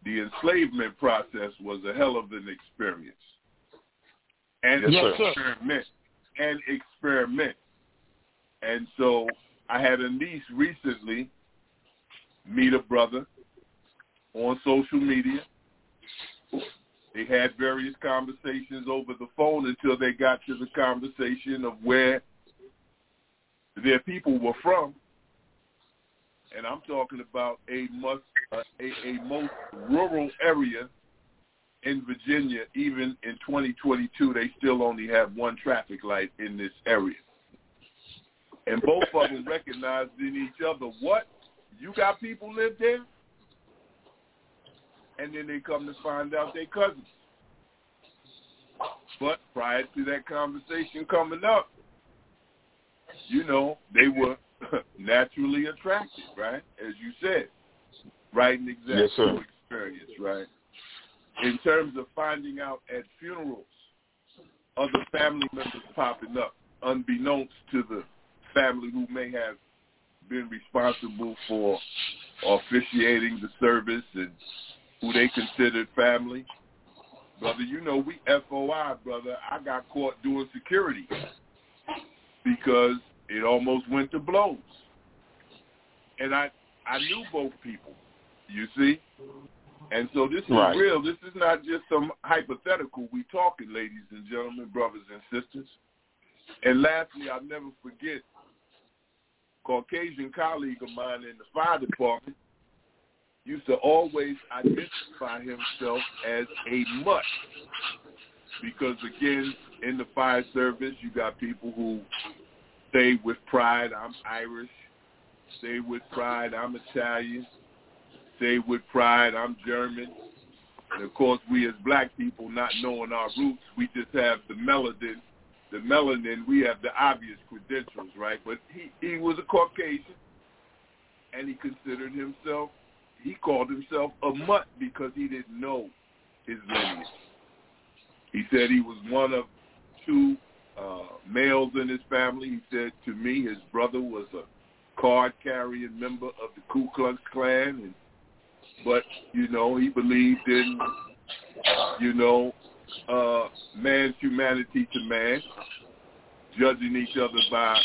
the enslavement process was a hell of an experience, and yes, experiment, and experiment and so I had a niece recently meet a brother on social media. They had various conversations over the phone until they got to the conversation of where their people were from. And I'm talking about a most, uh, a, a most rural area in Virginia. Even in 2022, they still only have one traffic light in this area and both of them recognized in each other what you got people live there, and then they come to find out they cousins. But prior to that conversation coming up, you know, they were naturally attracted, right? As you said, right and exact yes, sir. experience, right? In terms of finding out at funerals, other family members popping up, unbeknownst to the family who may have been responsible for officiating the service and who they considered family. Brother, you know, we FOI, brother. I got caught doing security because it almost went to blows. And I I knew both people, you see? And so this is right. real. This is not just some hypothetical. We talking, ladies and gentlemen, brothers and sisters. And lastly, I'll never forget Caucasian colleague of mine in the fire department used to always identify himself as a mutt. Because again, in the fire service, you got people who say with pride, I'm Irish. Say with pride, I'm Italian. Say with pride, I'm German. And of course, we as black people, not knowing our roots, we just have the melanin. The melanin, we have the obvious credentials, right? But he, he was a Caucasian, and he considered himself, he called himself a mutt because he didn't know his lineage. He said he was one of two uh, males in his family. He said to me his brother was a card-carrying member of the Ku Klux Klan, and but you know he believed in you know uh, man's humanity to man, judging each other by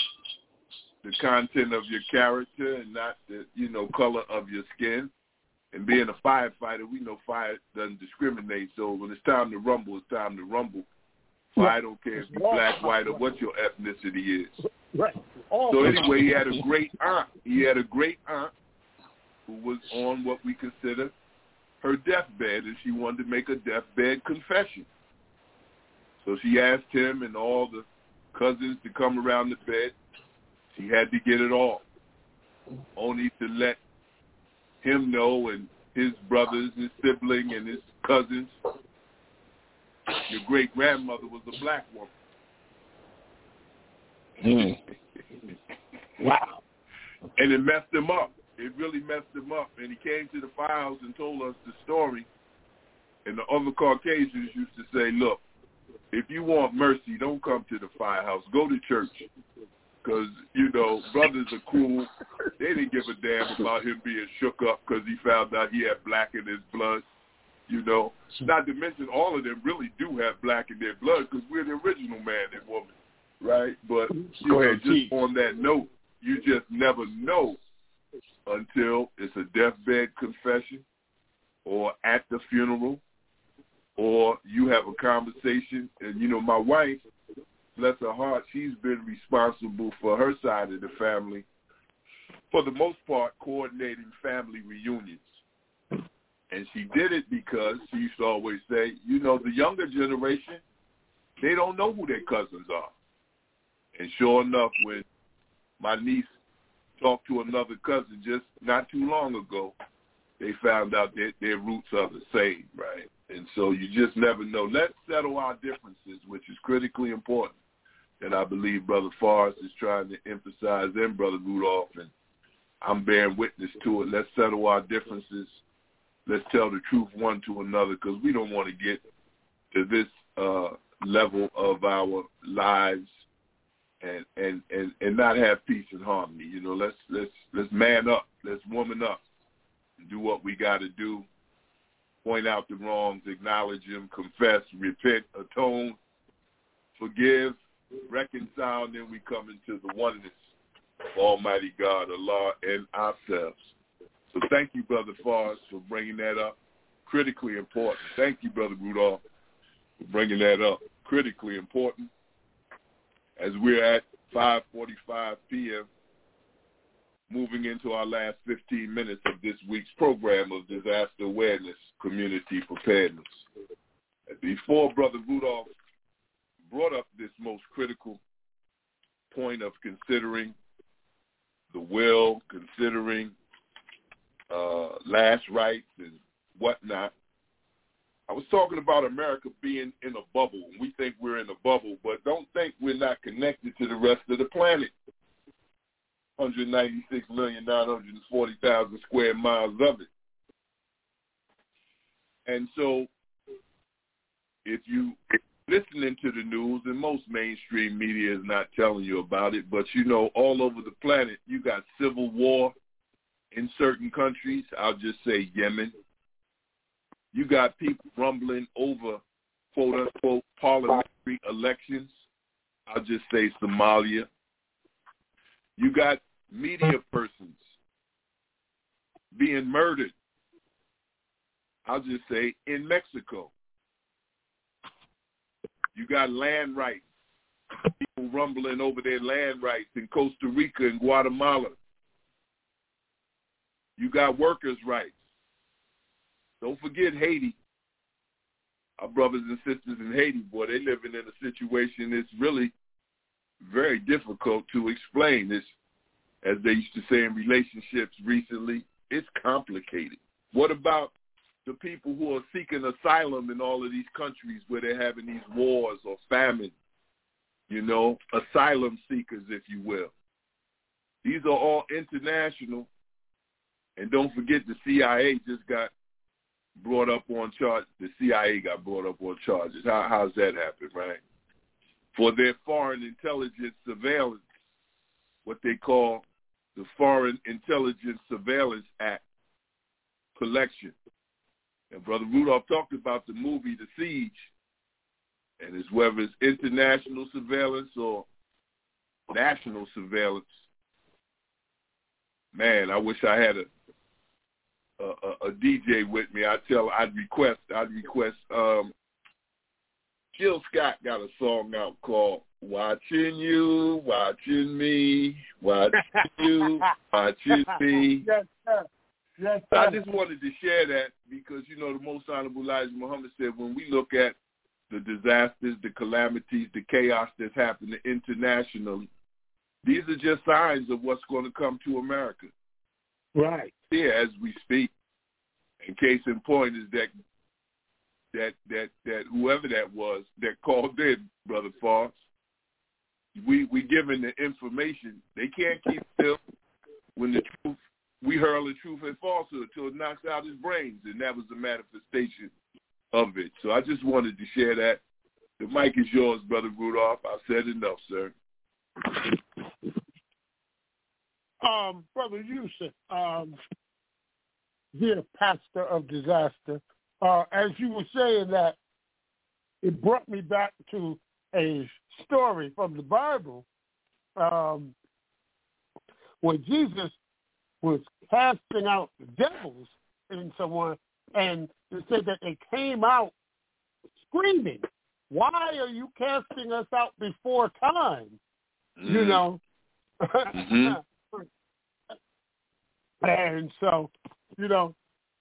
the content of your character and not the you know color of your skin. And being a firefighter, we know fire doesn't discriminate. So when it's time to rumble, it's time to rumble. Fire don't care if you're black, white, or what your ethnicity is. Right. So anyway, he had a great aunt. He had a great aunt who was on what we consider her deathbed, and she wanted to make a deathbed confession. So she asked him and all the cousins to come around the bed. She had to get it all, only to let him know and his brothers, his sibling, and his cousins. Your great grandmother was a black woman. Mm. wow. And it messed him up. It really messed him up. And he came to the firehouse and told us the story. And the other Caucasians used to say, look, if you want mercy, don't come to the firehouse. Go to church. Because, you know, brothers are cool. They didn't give a damn about him being shook up because he found out he had black in his blood. You know, not to mention all of them really do have black in their blood because we're the original man and woman, right? But you Go know, ahead, just Keith. on that note, you just never know until it's a deathbed confession or at the funeral or you have a conversation and you know my wife bless her heart she's been responsible for her side of the family for the most part coordinating family reunions and she did it because she used to always say you know the younger generation they don't know who their cousins are and sure enough when my niece talked to another cousin just not too long ago they found out that their roots are the same, right? And so you just never know. Let's settle our differences, which is critically important. And I believe Brother Forrest is trying to emphasize and Brother Rudolph, and I'm bearing witness to it. Let's settle our differences. Let's tell the truth one to another because we don't want to get to this uh, level of our lives and, and, and, and not have peace and harmony. You know, let's let's let's man up. Let's woman up do what we got to do, point out the wrongs, acknowledge them, confess, repent, atone, forgive, reconcile, and then we come into the oneness of Almighty God, Allah, and ourselves. So thank you, Brother Forrest, for bringing that up. Critically important. Thank you, Brother Rudolph, for bringing that up. Critically important. As we're at 5.45 p.m., moving into our last 15 minutes of this week's program of disaster awareness, community preparedness. Before Brother Rudolph brought up this most critical point of considering the will, considering uh, last rites and whatnot. I was talking about America being in a bubble. We think we're in a bubble, but don't think we're not connected to the rest of the planet. 196,940,000 square miles of it. And so if you listening to the news, and most mainstream media is not telling you about it, but you know, all over the planet, you got civil war in certain countries. I'll just say Yemen. You got people rumbling over quote unquote parliamentary elections. I'll just say Somalia. You got media persons being murdered. I'll just say in Mexico. You got land rights. People rumbling over their land rights in Costa Rica and Guatemala. You got workers' rights. Don't forget Haiti. Our brothers and sisters in Haiti, boy, they living in a situation that's really very difficult to explain. It's, as they used to say in relationships recently, it's complicated. What about the people who are seeking asylum in all of these countries where they're having these wars or famine, you know, asylum seekers, if you will. These are all international. And don't forget the CIA just got brought up on charge. The CIA got brought up on charges. How, how's that happen, right? For their foreign intelligence surveillance, what they call the Foreign Intelligence Surveillance Act collection. And Brother Rudolph talked about the movie The Siege, and it's whether it's international surveillance or national surveillance. Man, I wish I had a a, a DJ with me. I tell, I'd request, I'd request. um Jill Scott got a song out called "Watching You, Watching Me, Watching You, Watching Me." Yes, sir. Yes, sir. I just wanted to share that because you know the Most Honorable Elijah Muhammad said when we look at the disasters, the calamities, the chaos that's happening internationally, these are just signs of what's going to come to America. Right. Here as we speak. And case in point is that that that that whoever that was that called in, Brother Foss, we we given the information. They can't keep still when the truth we hurl the truth and falsehood till it knocks out his brains, and that was the manifestation of it. So I just wanted to share that. The mic is yours, Brother Rudolph. I've said enough, sir. Um, Brother Yusef, um, dear pastor of disaster, uh, as you were saying that, it brought me back to a story from the Bible um, where Jesus was casting out the devils in someone, and it said that they came out screaming, "Why are you casting us out before time?" Mm. You know. Mm-hmm. and so, you know,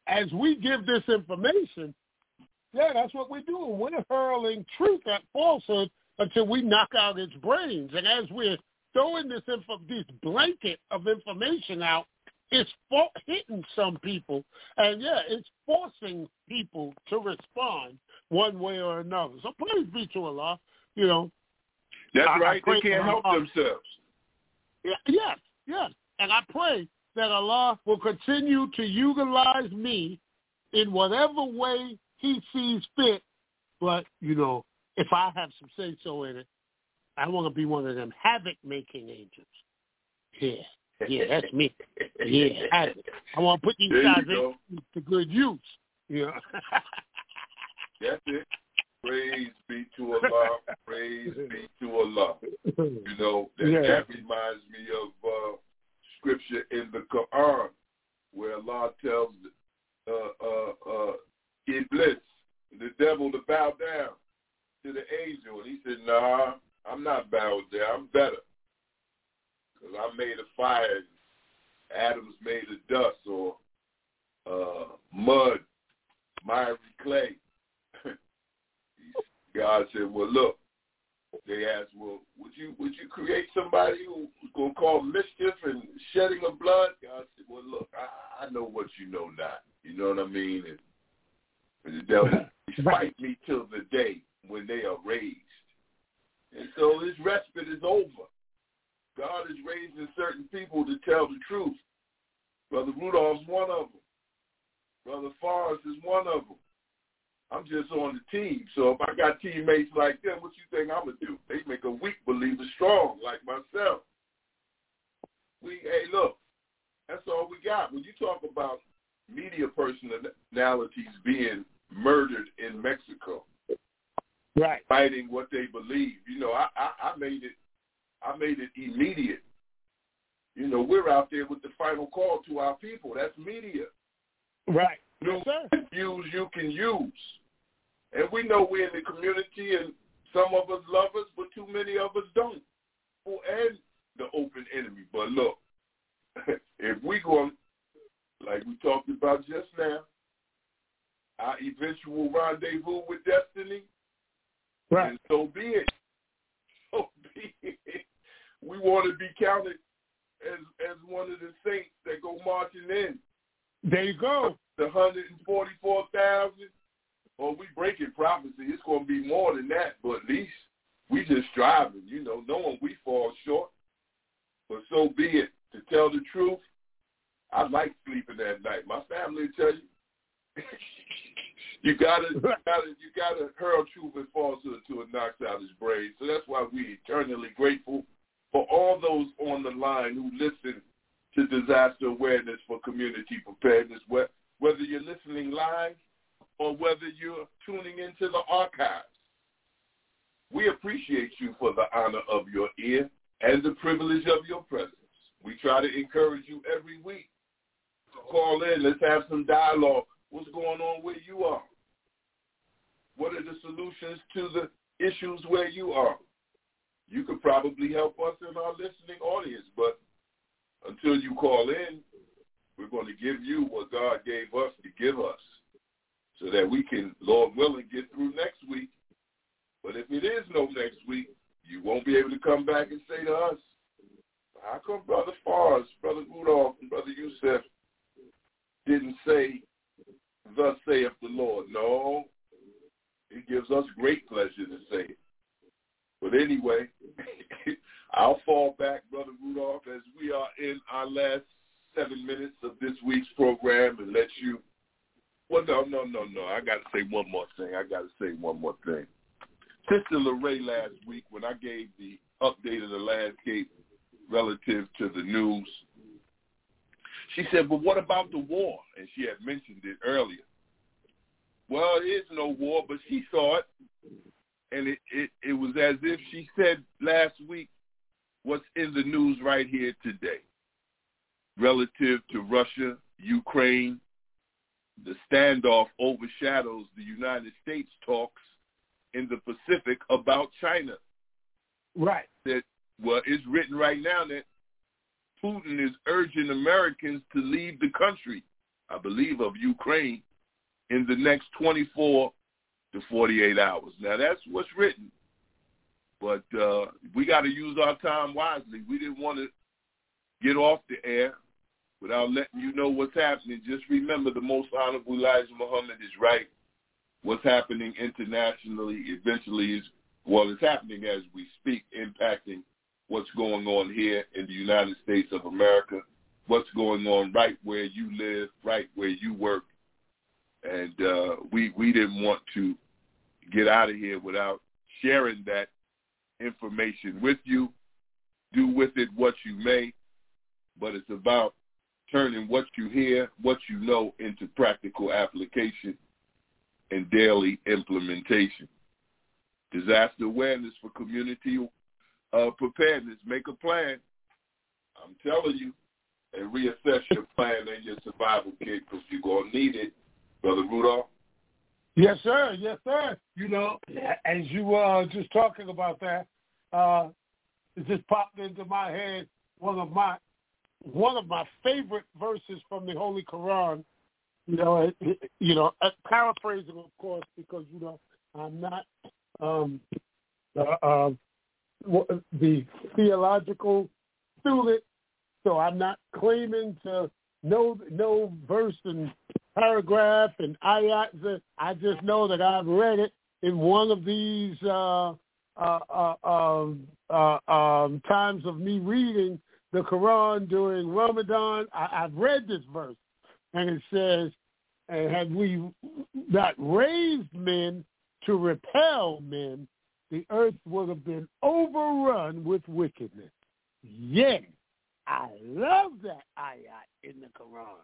as we give this information, yeah, that's what we're doing. We're hurling truth at falsehood until we knock out its brains. And as we're throwing this info, this blanket of information out, it's for, hitting some people, and yeah, it's forcing people to respond one way or another. So praise be to Allah. You know, That's I- I right. They can't help Allah. themselves. Yeah, yes, yes. And I pray that Allah will continue to utilize me in whatever way he sees fit. But, you know, if I have some say so in it, I want to be one of them havoc making angels. Yeah. Yeah, that's me. Yeah, havoc. I want to put these There guys go. to good use. Yeah. That's it. Praise be to Allah. Praise be to Allah. You know, that, Yeah. that reminds me of uh, scripture in the Quran where Allah tells uh, uh, uh, Iblis, the devil, to bow down to the angel. And he said, nah, I'm not bowed down. I'm better. Because I'm made of fire. Adam's made of dust or uh, mud, miry clay. God said, well, look, they asked, well, would you would you create somebody who's going to cause mischief and shedding of blood? I said, well, look, I, I know what you know not. You know what I mean? And, and the devil fight me till the day when they are raised. And so this respite is over. God is raising certain people to tell the truth. Brother Rudolph's one of them. Brother Forrest is one of them. I'm just on the team. So if I got teammates like them, what you think I'm gonna do? They make a weak believer strong, like myself. We hey look, that's all we got. When you talk about media personalities being murdered in Mexico, right, fighting what they believe, you know, I, I, I made it, I made it immediate. You know, we're out there with the final call to our people. That's media. Right. You yes, use you can use. And we know we're in the community and some of us love us, but too many of us don't. And the open enemy. But look, if we go, like we talked about just now, our eventual rendezvous with destiny, right. so be it. So be it. We want to be counted as as one of the saints that go marching in. There you go. The hundred and forty four thousand well, we breaking prophecy. It's going to be more than that, but at least we just striving, you know, knowing we fall short. But so be it. To tell the truth, I like sleeping at night. My family tell you, you gotta, you gotta, you gotta hurl truth and falsehood until it knocks out his brain. So that's why we eternally grateful for all those on the line who listen to disaster awareness for community preparedness. Whether you're listening live or whether you're tuning into the archives. We appreciate you for the honor of your ear and the privilege of your presence. We try to encourage you every week. To call in. Let's have some dialogue. What's going on where you are? What are the solutions to the issues where you are? You could probably help us in our listening audience, but until you call in, we're going to give you what God gave us to give us so that we can, Lord willing, get through next week. But if it is no next week, you won't be able to come back and say to us, how come Brother Fars, Brother Rudolph, and Brother Yusef didn't say, thus saith the Lord? No, it gives us great pleasure to say. But anyway, I'll fall back, Brother Rudolph, as we are in our last seven minutes of this week's program and let you well, no, no, no, no. I got to say one more thing. I got to say one more thing. Sister Lorraine last week, when I gave the update of the landscape relative to the news, she said, but what about the war? And she had mentioned it earlier. Well, it is no war, but she saw it, and it, it, it was as if she said last week what's in the news right here today relative to Russia, Ukraine, the standoff overshadows the United States talks in the Pacific about China. Right. That well, it's written right now that Putin is urging Americans to leave the country, I believe, of Ukraine in the next 24 to 48 hours. Now that's what's written, but uh, we got to use our time wisely. We didn't want to get off the air without letting you know what's happening, just remember the most honorable Elijah Muhammad is right. What's happening internationally eventually is, well, it's happening as we speak, impacting what's going on here in the United States of America, what's going on right where you live, right where you work. And uh, we, we didn't want to get out of here without sharing that information with you. Do with it what you may, but it's about turning what you hear, what you know into practical application and daily implementation. Disaster awareness for community uh, preparedness. Make a plan. I'm telling you, and reassess your plan and your survival kit because you're going to need it, Brother Rudolph. Yes, sir. Yes, sir. You know, as you were uh, just talking about that, uh, it just popped into my head one of my one of my favorite verses from the Holy Quran. You know, you know, paraphrasing, of course, because you know I'm not um, uh, uh, the theological student, so I'm not claiming to know know verse and paragraph and ayat. I just know that I've read it in one of these uh, uh, uh, um, uh, um, times of me reading the Quran during Ramadan. I, I've read this verse, and it says, "And had we not raised men to repel men, the earth would have been overrun with wickedness." Yes, I love that ayat in the Quran.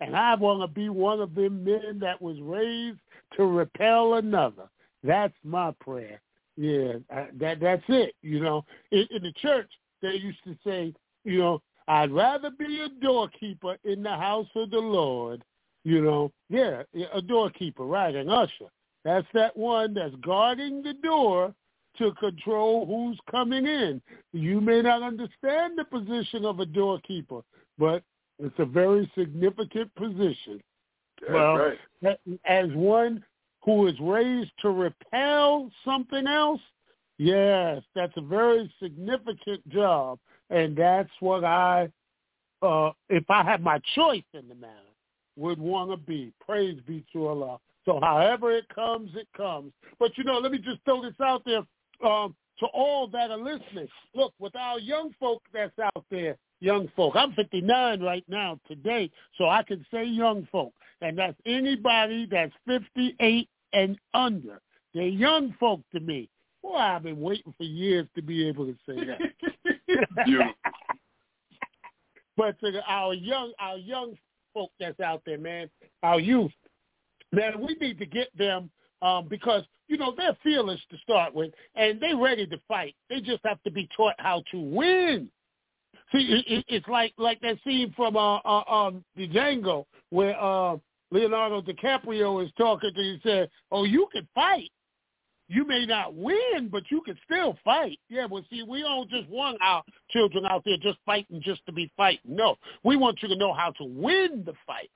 And I want to be one of them men that was raised to repel another. That's my prayer. Yeah, that that's it. You know, in, in the church they used to say, you know, I'd rather be a doorkeeper in the house of the Lord. You know, yeah, a doorkeeper, right? An usher. That's that one that's guarding the door to control who's coming in. You may not understand the position of a doorkeeper, but it's a very significant position. That's well, right. as one who is raised to repel something else, yes, that's a very significant job, and that's what I, uh, if I had my choice in the matter, would want to be. Praise be to Allah. So however it comes, it comes. But you know, let me just throw this out there um, to all that are listening. Look, with our young folk that's out there, young folk. I'm 59 right now today, so I can say young folk. And that's anybody that's 58 and under. They're young folk to me. Boy, I've been waiting for years to be able to say that. But to our young, our young folk that's out there, man, our youth, man, we need to get them um, because you know they're fearless to start with, and they're ready to fight. They just have to be taught how to win. See, it, it's like like that scene from uh, uh um the Django where uh Leonardo DiCaprio is talking to. He said, "Oh, you can fight. You may not win, but you can still fight." Yeah, but see, we don't just want our children out there just fighting just to be fighting. No, we want you to know how to win the fight.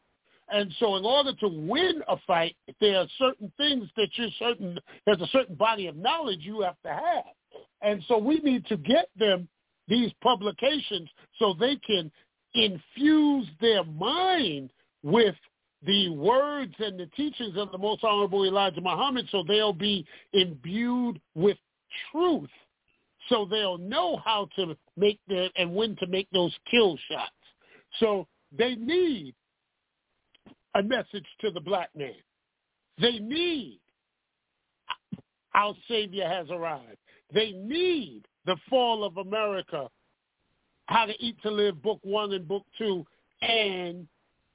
And so in order to win a fight, there are certain things that you're certain, there's a certain body of knowledge you have to have. And so we need to get them these publications so they can infuse their mind with the words and the teachings of the most honorable Elijah Muhammad so they'll be imbued with truth so they'll know how to make the and when to make those kill shots. So they need a message to the black man. They need our Savior has arrived. They need the fall of America, How to Eat to Live, Book One and Book Two, and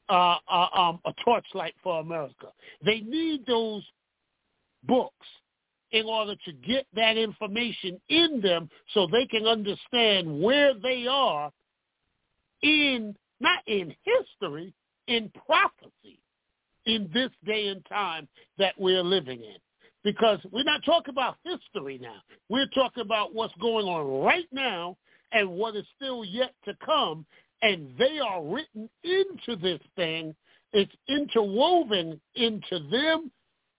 uh, uh, um, A Torchlight for America. They need those books in order to get that information in them so they can understand where they are in, not in history, in prophecy in this day and time that we're living in because we're not talking about history now. We're talking about what's going on right now and what is still yet to come. And they are written into this thing. It's interwoven into them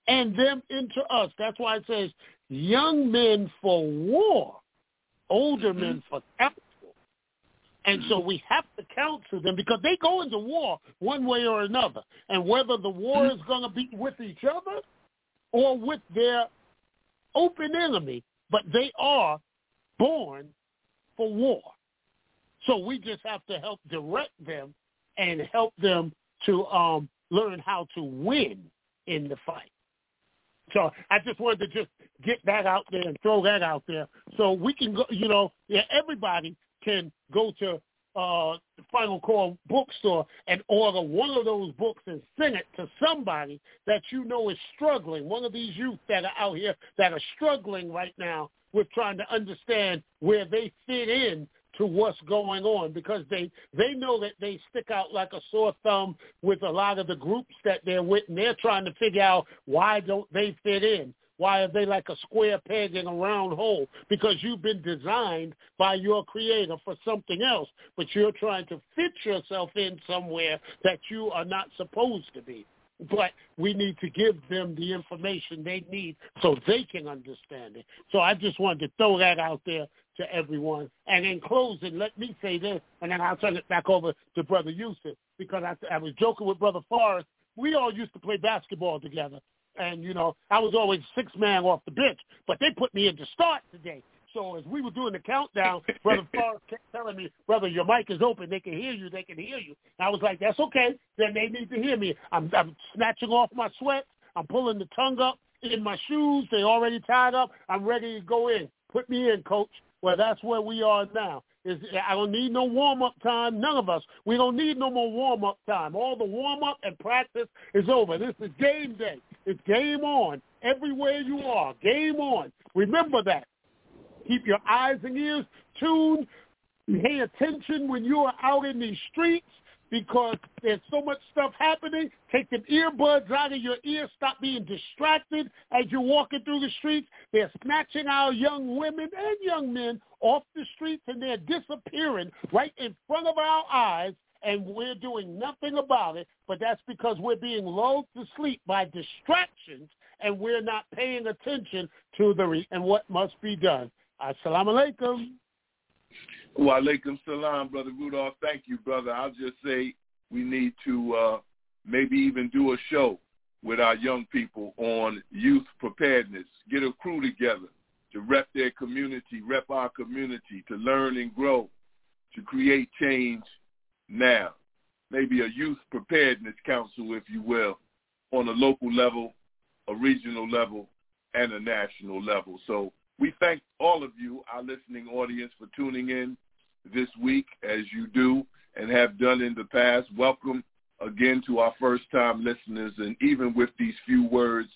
and them into us. That's why it says young men for war, older mm-hmm. men for counsel. And so we have to counsel them because they go into war one way or another. And whether the war mm-hmm. is going to be with each other or with their open enemy, but they are born for war. So we just have to help direct them and help them to um, learn how to win in the fight. So I just wanted to just get that out there and throw that out there so we can go, you know, yeah, everybody can go to uh, Final Call bookstore and order one of those books and send it to somebody that you know is struggling, one of these youth that are out here that are struggling right now with trying to understand where they fit in to what's going on because they they know that they stick out like a sore thumb with a lot of the groups that they're with and they're trying to figure out why don't they fit in why are they like a square peg in a round hole? Because you've been designed by your creator for something else, but you're trying to fit yourself in somewhere that you are not supposed to be. but we need to give them the information they need so they can understand it. So I just wanted to throw that out there to everyone. And in closing, let me say this, and then I'll turn it back over to Brother Yusef, because I, I was joking with Brother Forrest. We all used to play basketball together. And, you know, I was always six man off the bench, but they put me in to start today. So as we were doing the countdown, Brother Forrest kept telling me, brother, your mic is open. They can hear you. They can hear you. And I was like, that's okay. Then they need to hear me. I'm, I'm snatching off my sweat. I'm pulling the tongue up in my shoes. They already tied up. I'm ready to go in. Put me in, coach. Well, that's where we are now. Is I don't need no warm up time. None of us. We don't need no more warm up time. All the warm up and practice is over. This is game day. It's game on. Everywhere you are, game on. Remember that. Keep your eyes and ears tuned. Pay attention when you are out in these streets because there's so much stuff happening. Take the earbuds out of your ears. Stop being distracted as you're walking through the streets. They're snatching our young women and young men off the streets and they're disappearing right in front of our eyes and we're doing nothing about it. But that's because we're being lulled to sleep by distractions and we're not paying attention to the re- and what must be done. Assalamu alaikum. Wa salam, Brother Rudolph. Thank you, brother. I'll just say we need to uh, maybe even do a show with our young people on youth preparedness. Get a crew together to rep their community, rep our community, to learn and grow, to create change now. Maybe a youth preparedness council, if you will, on a local level, a regional level, and a national level. So we thank all of you, our listening audience, for tuning in this week as you do and have done in the past. Welcome again to our first-time listeners. And even with these few words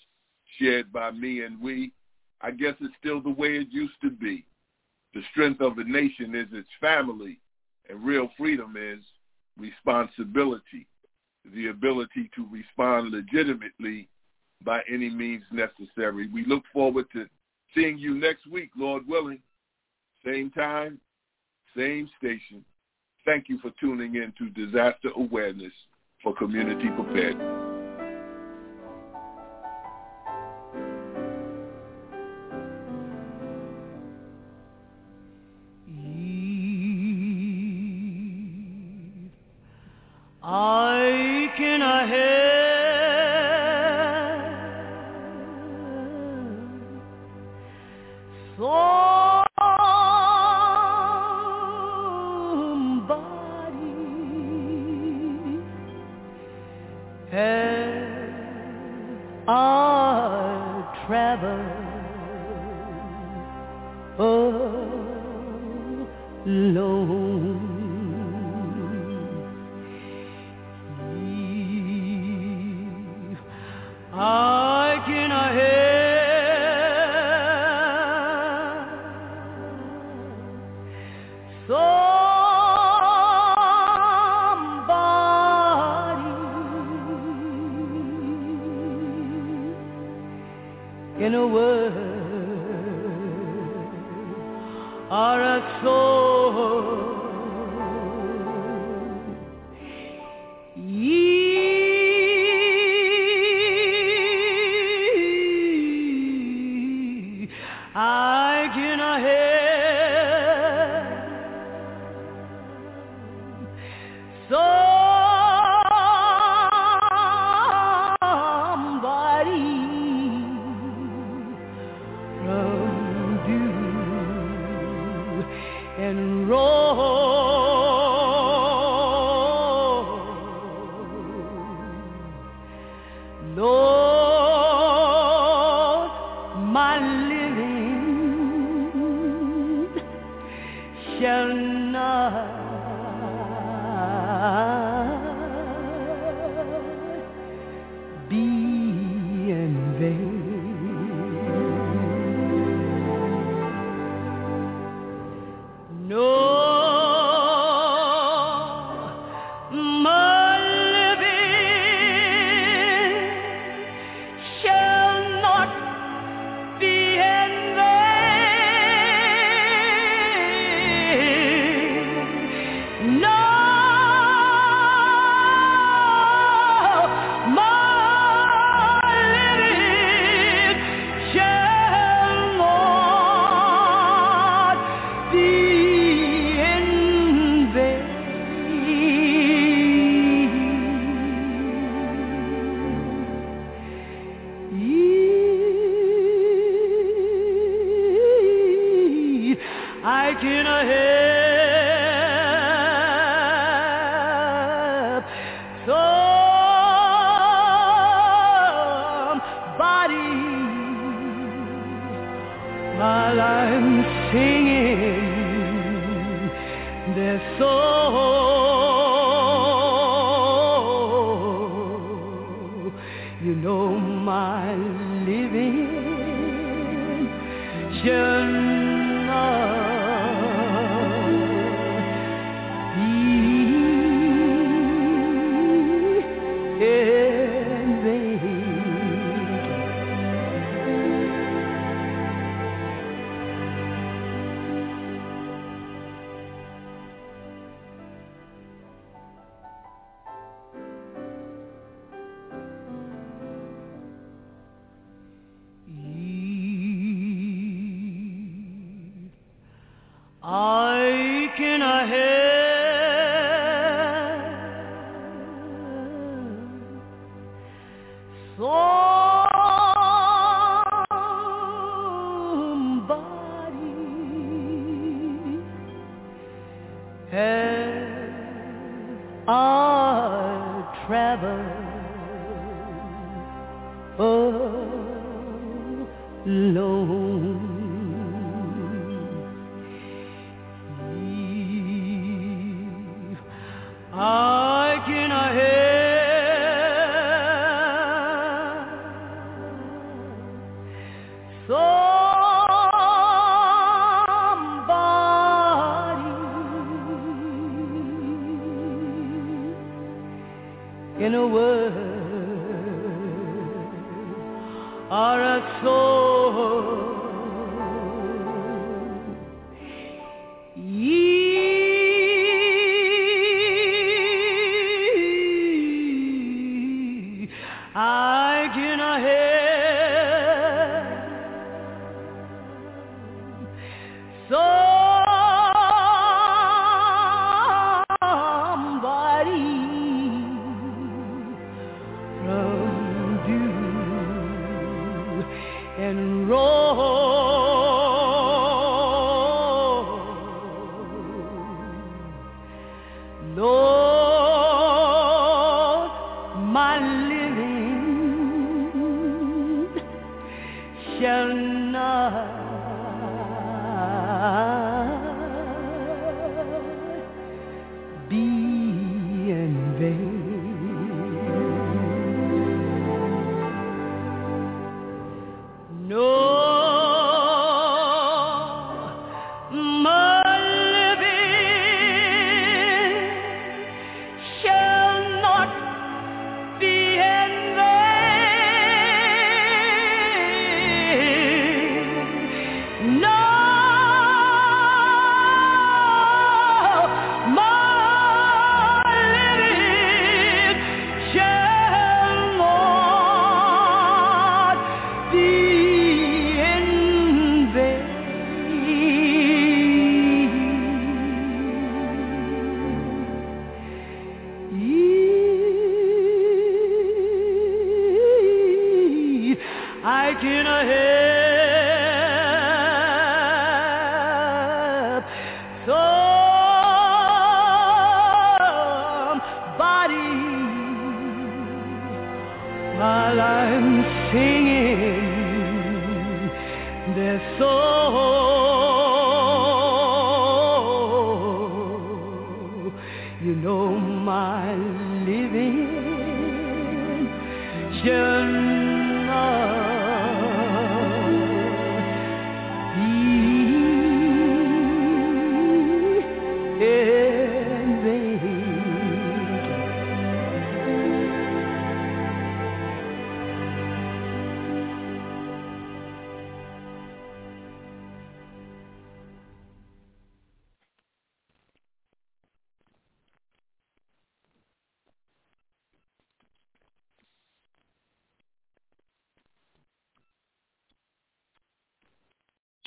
shared by me and we, I guess it's still the way it used to be. The strength of a nation is its family, and real freedom is responsibility, the ability to respond legitimately by any means necessary. We look forward to seeing you next week, Lord willing. Same time, same station. Thank you for tuning in to Disaster Awareness for Community Preparedness.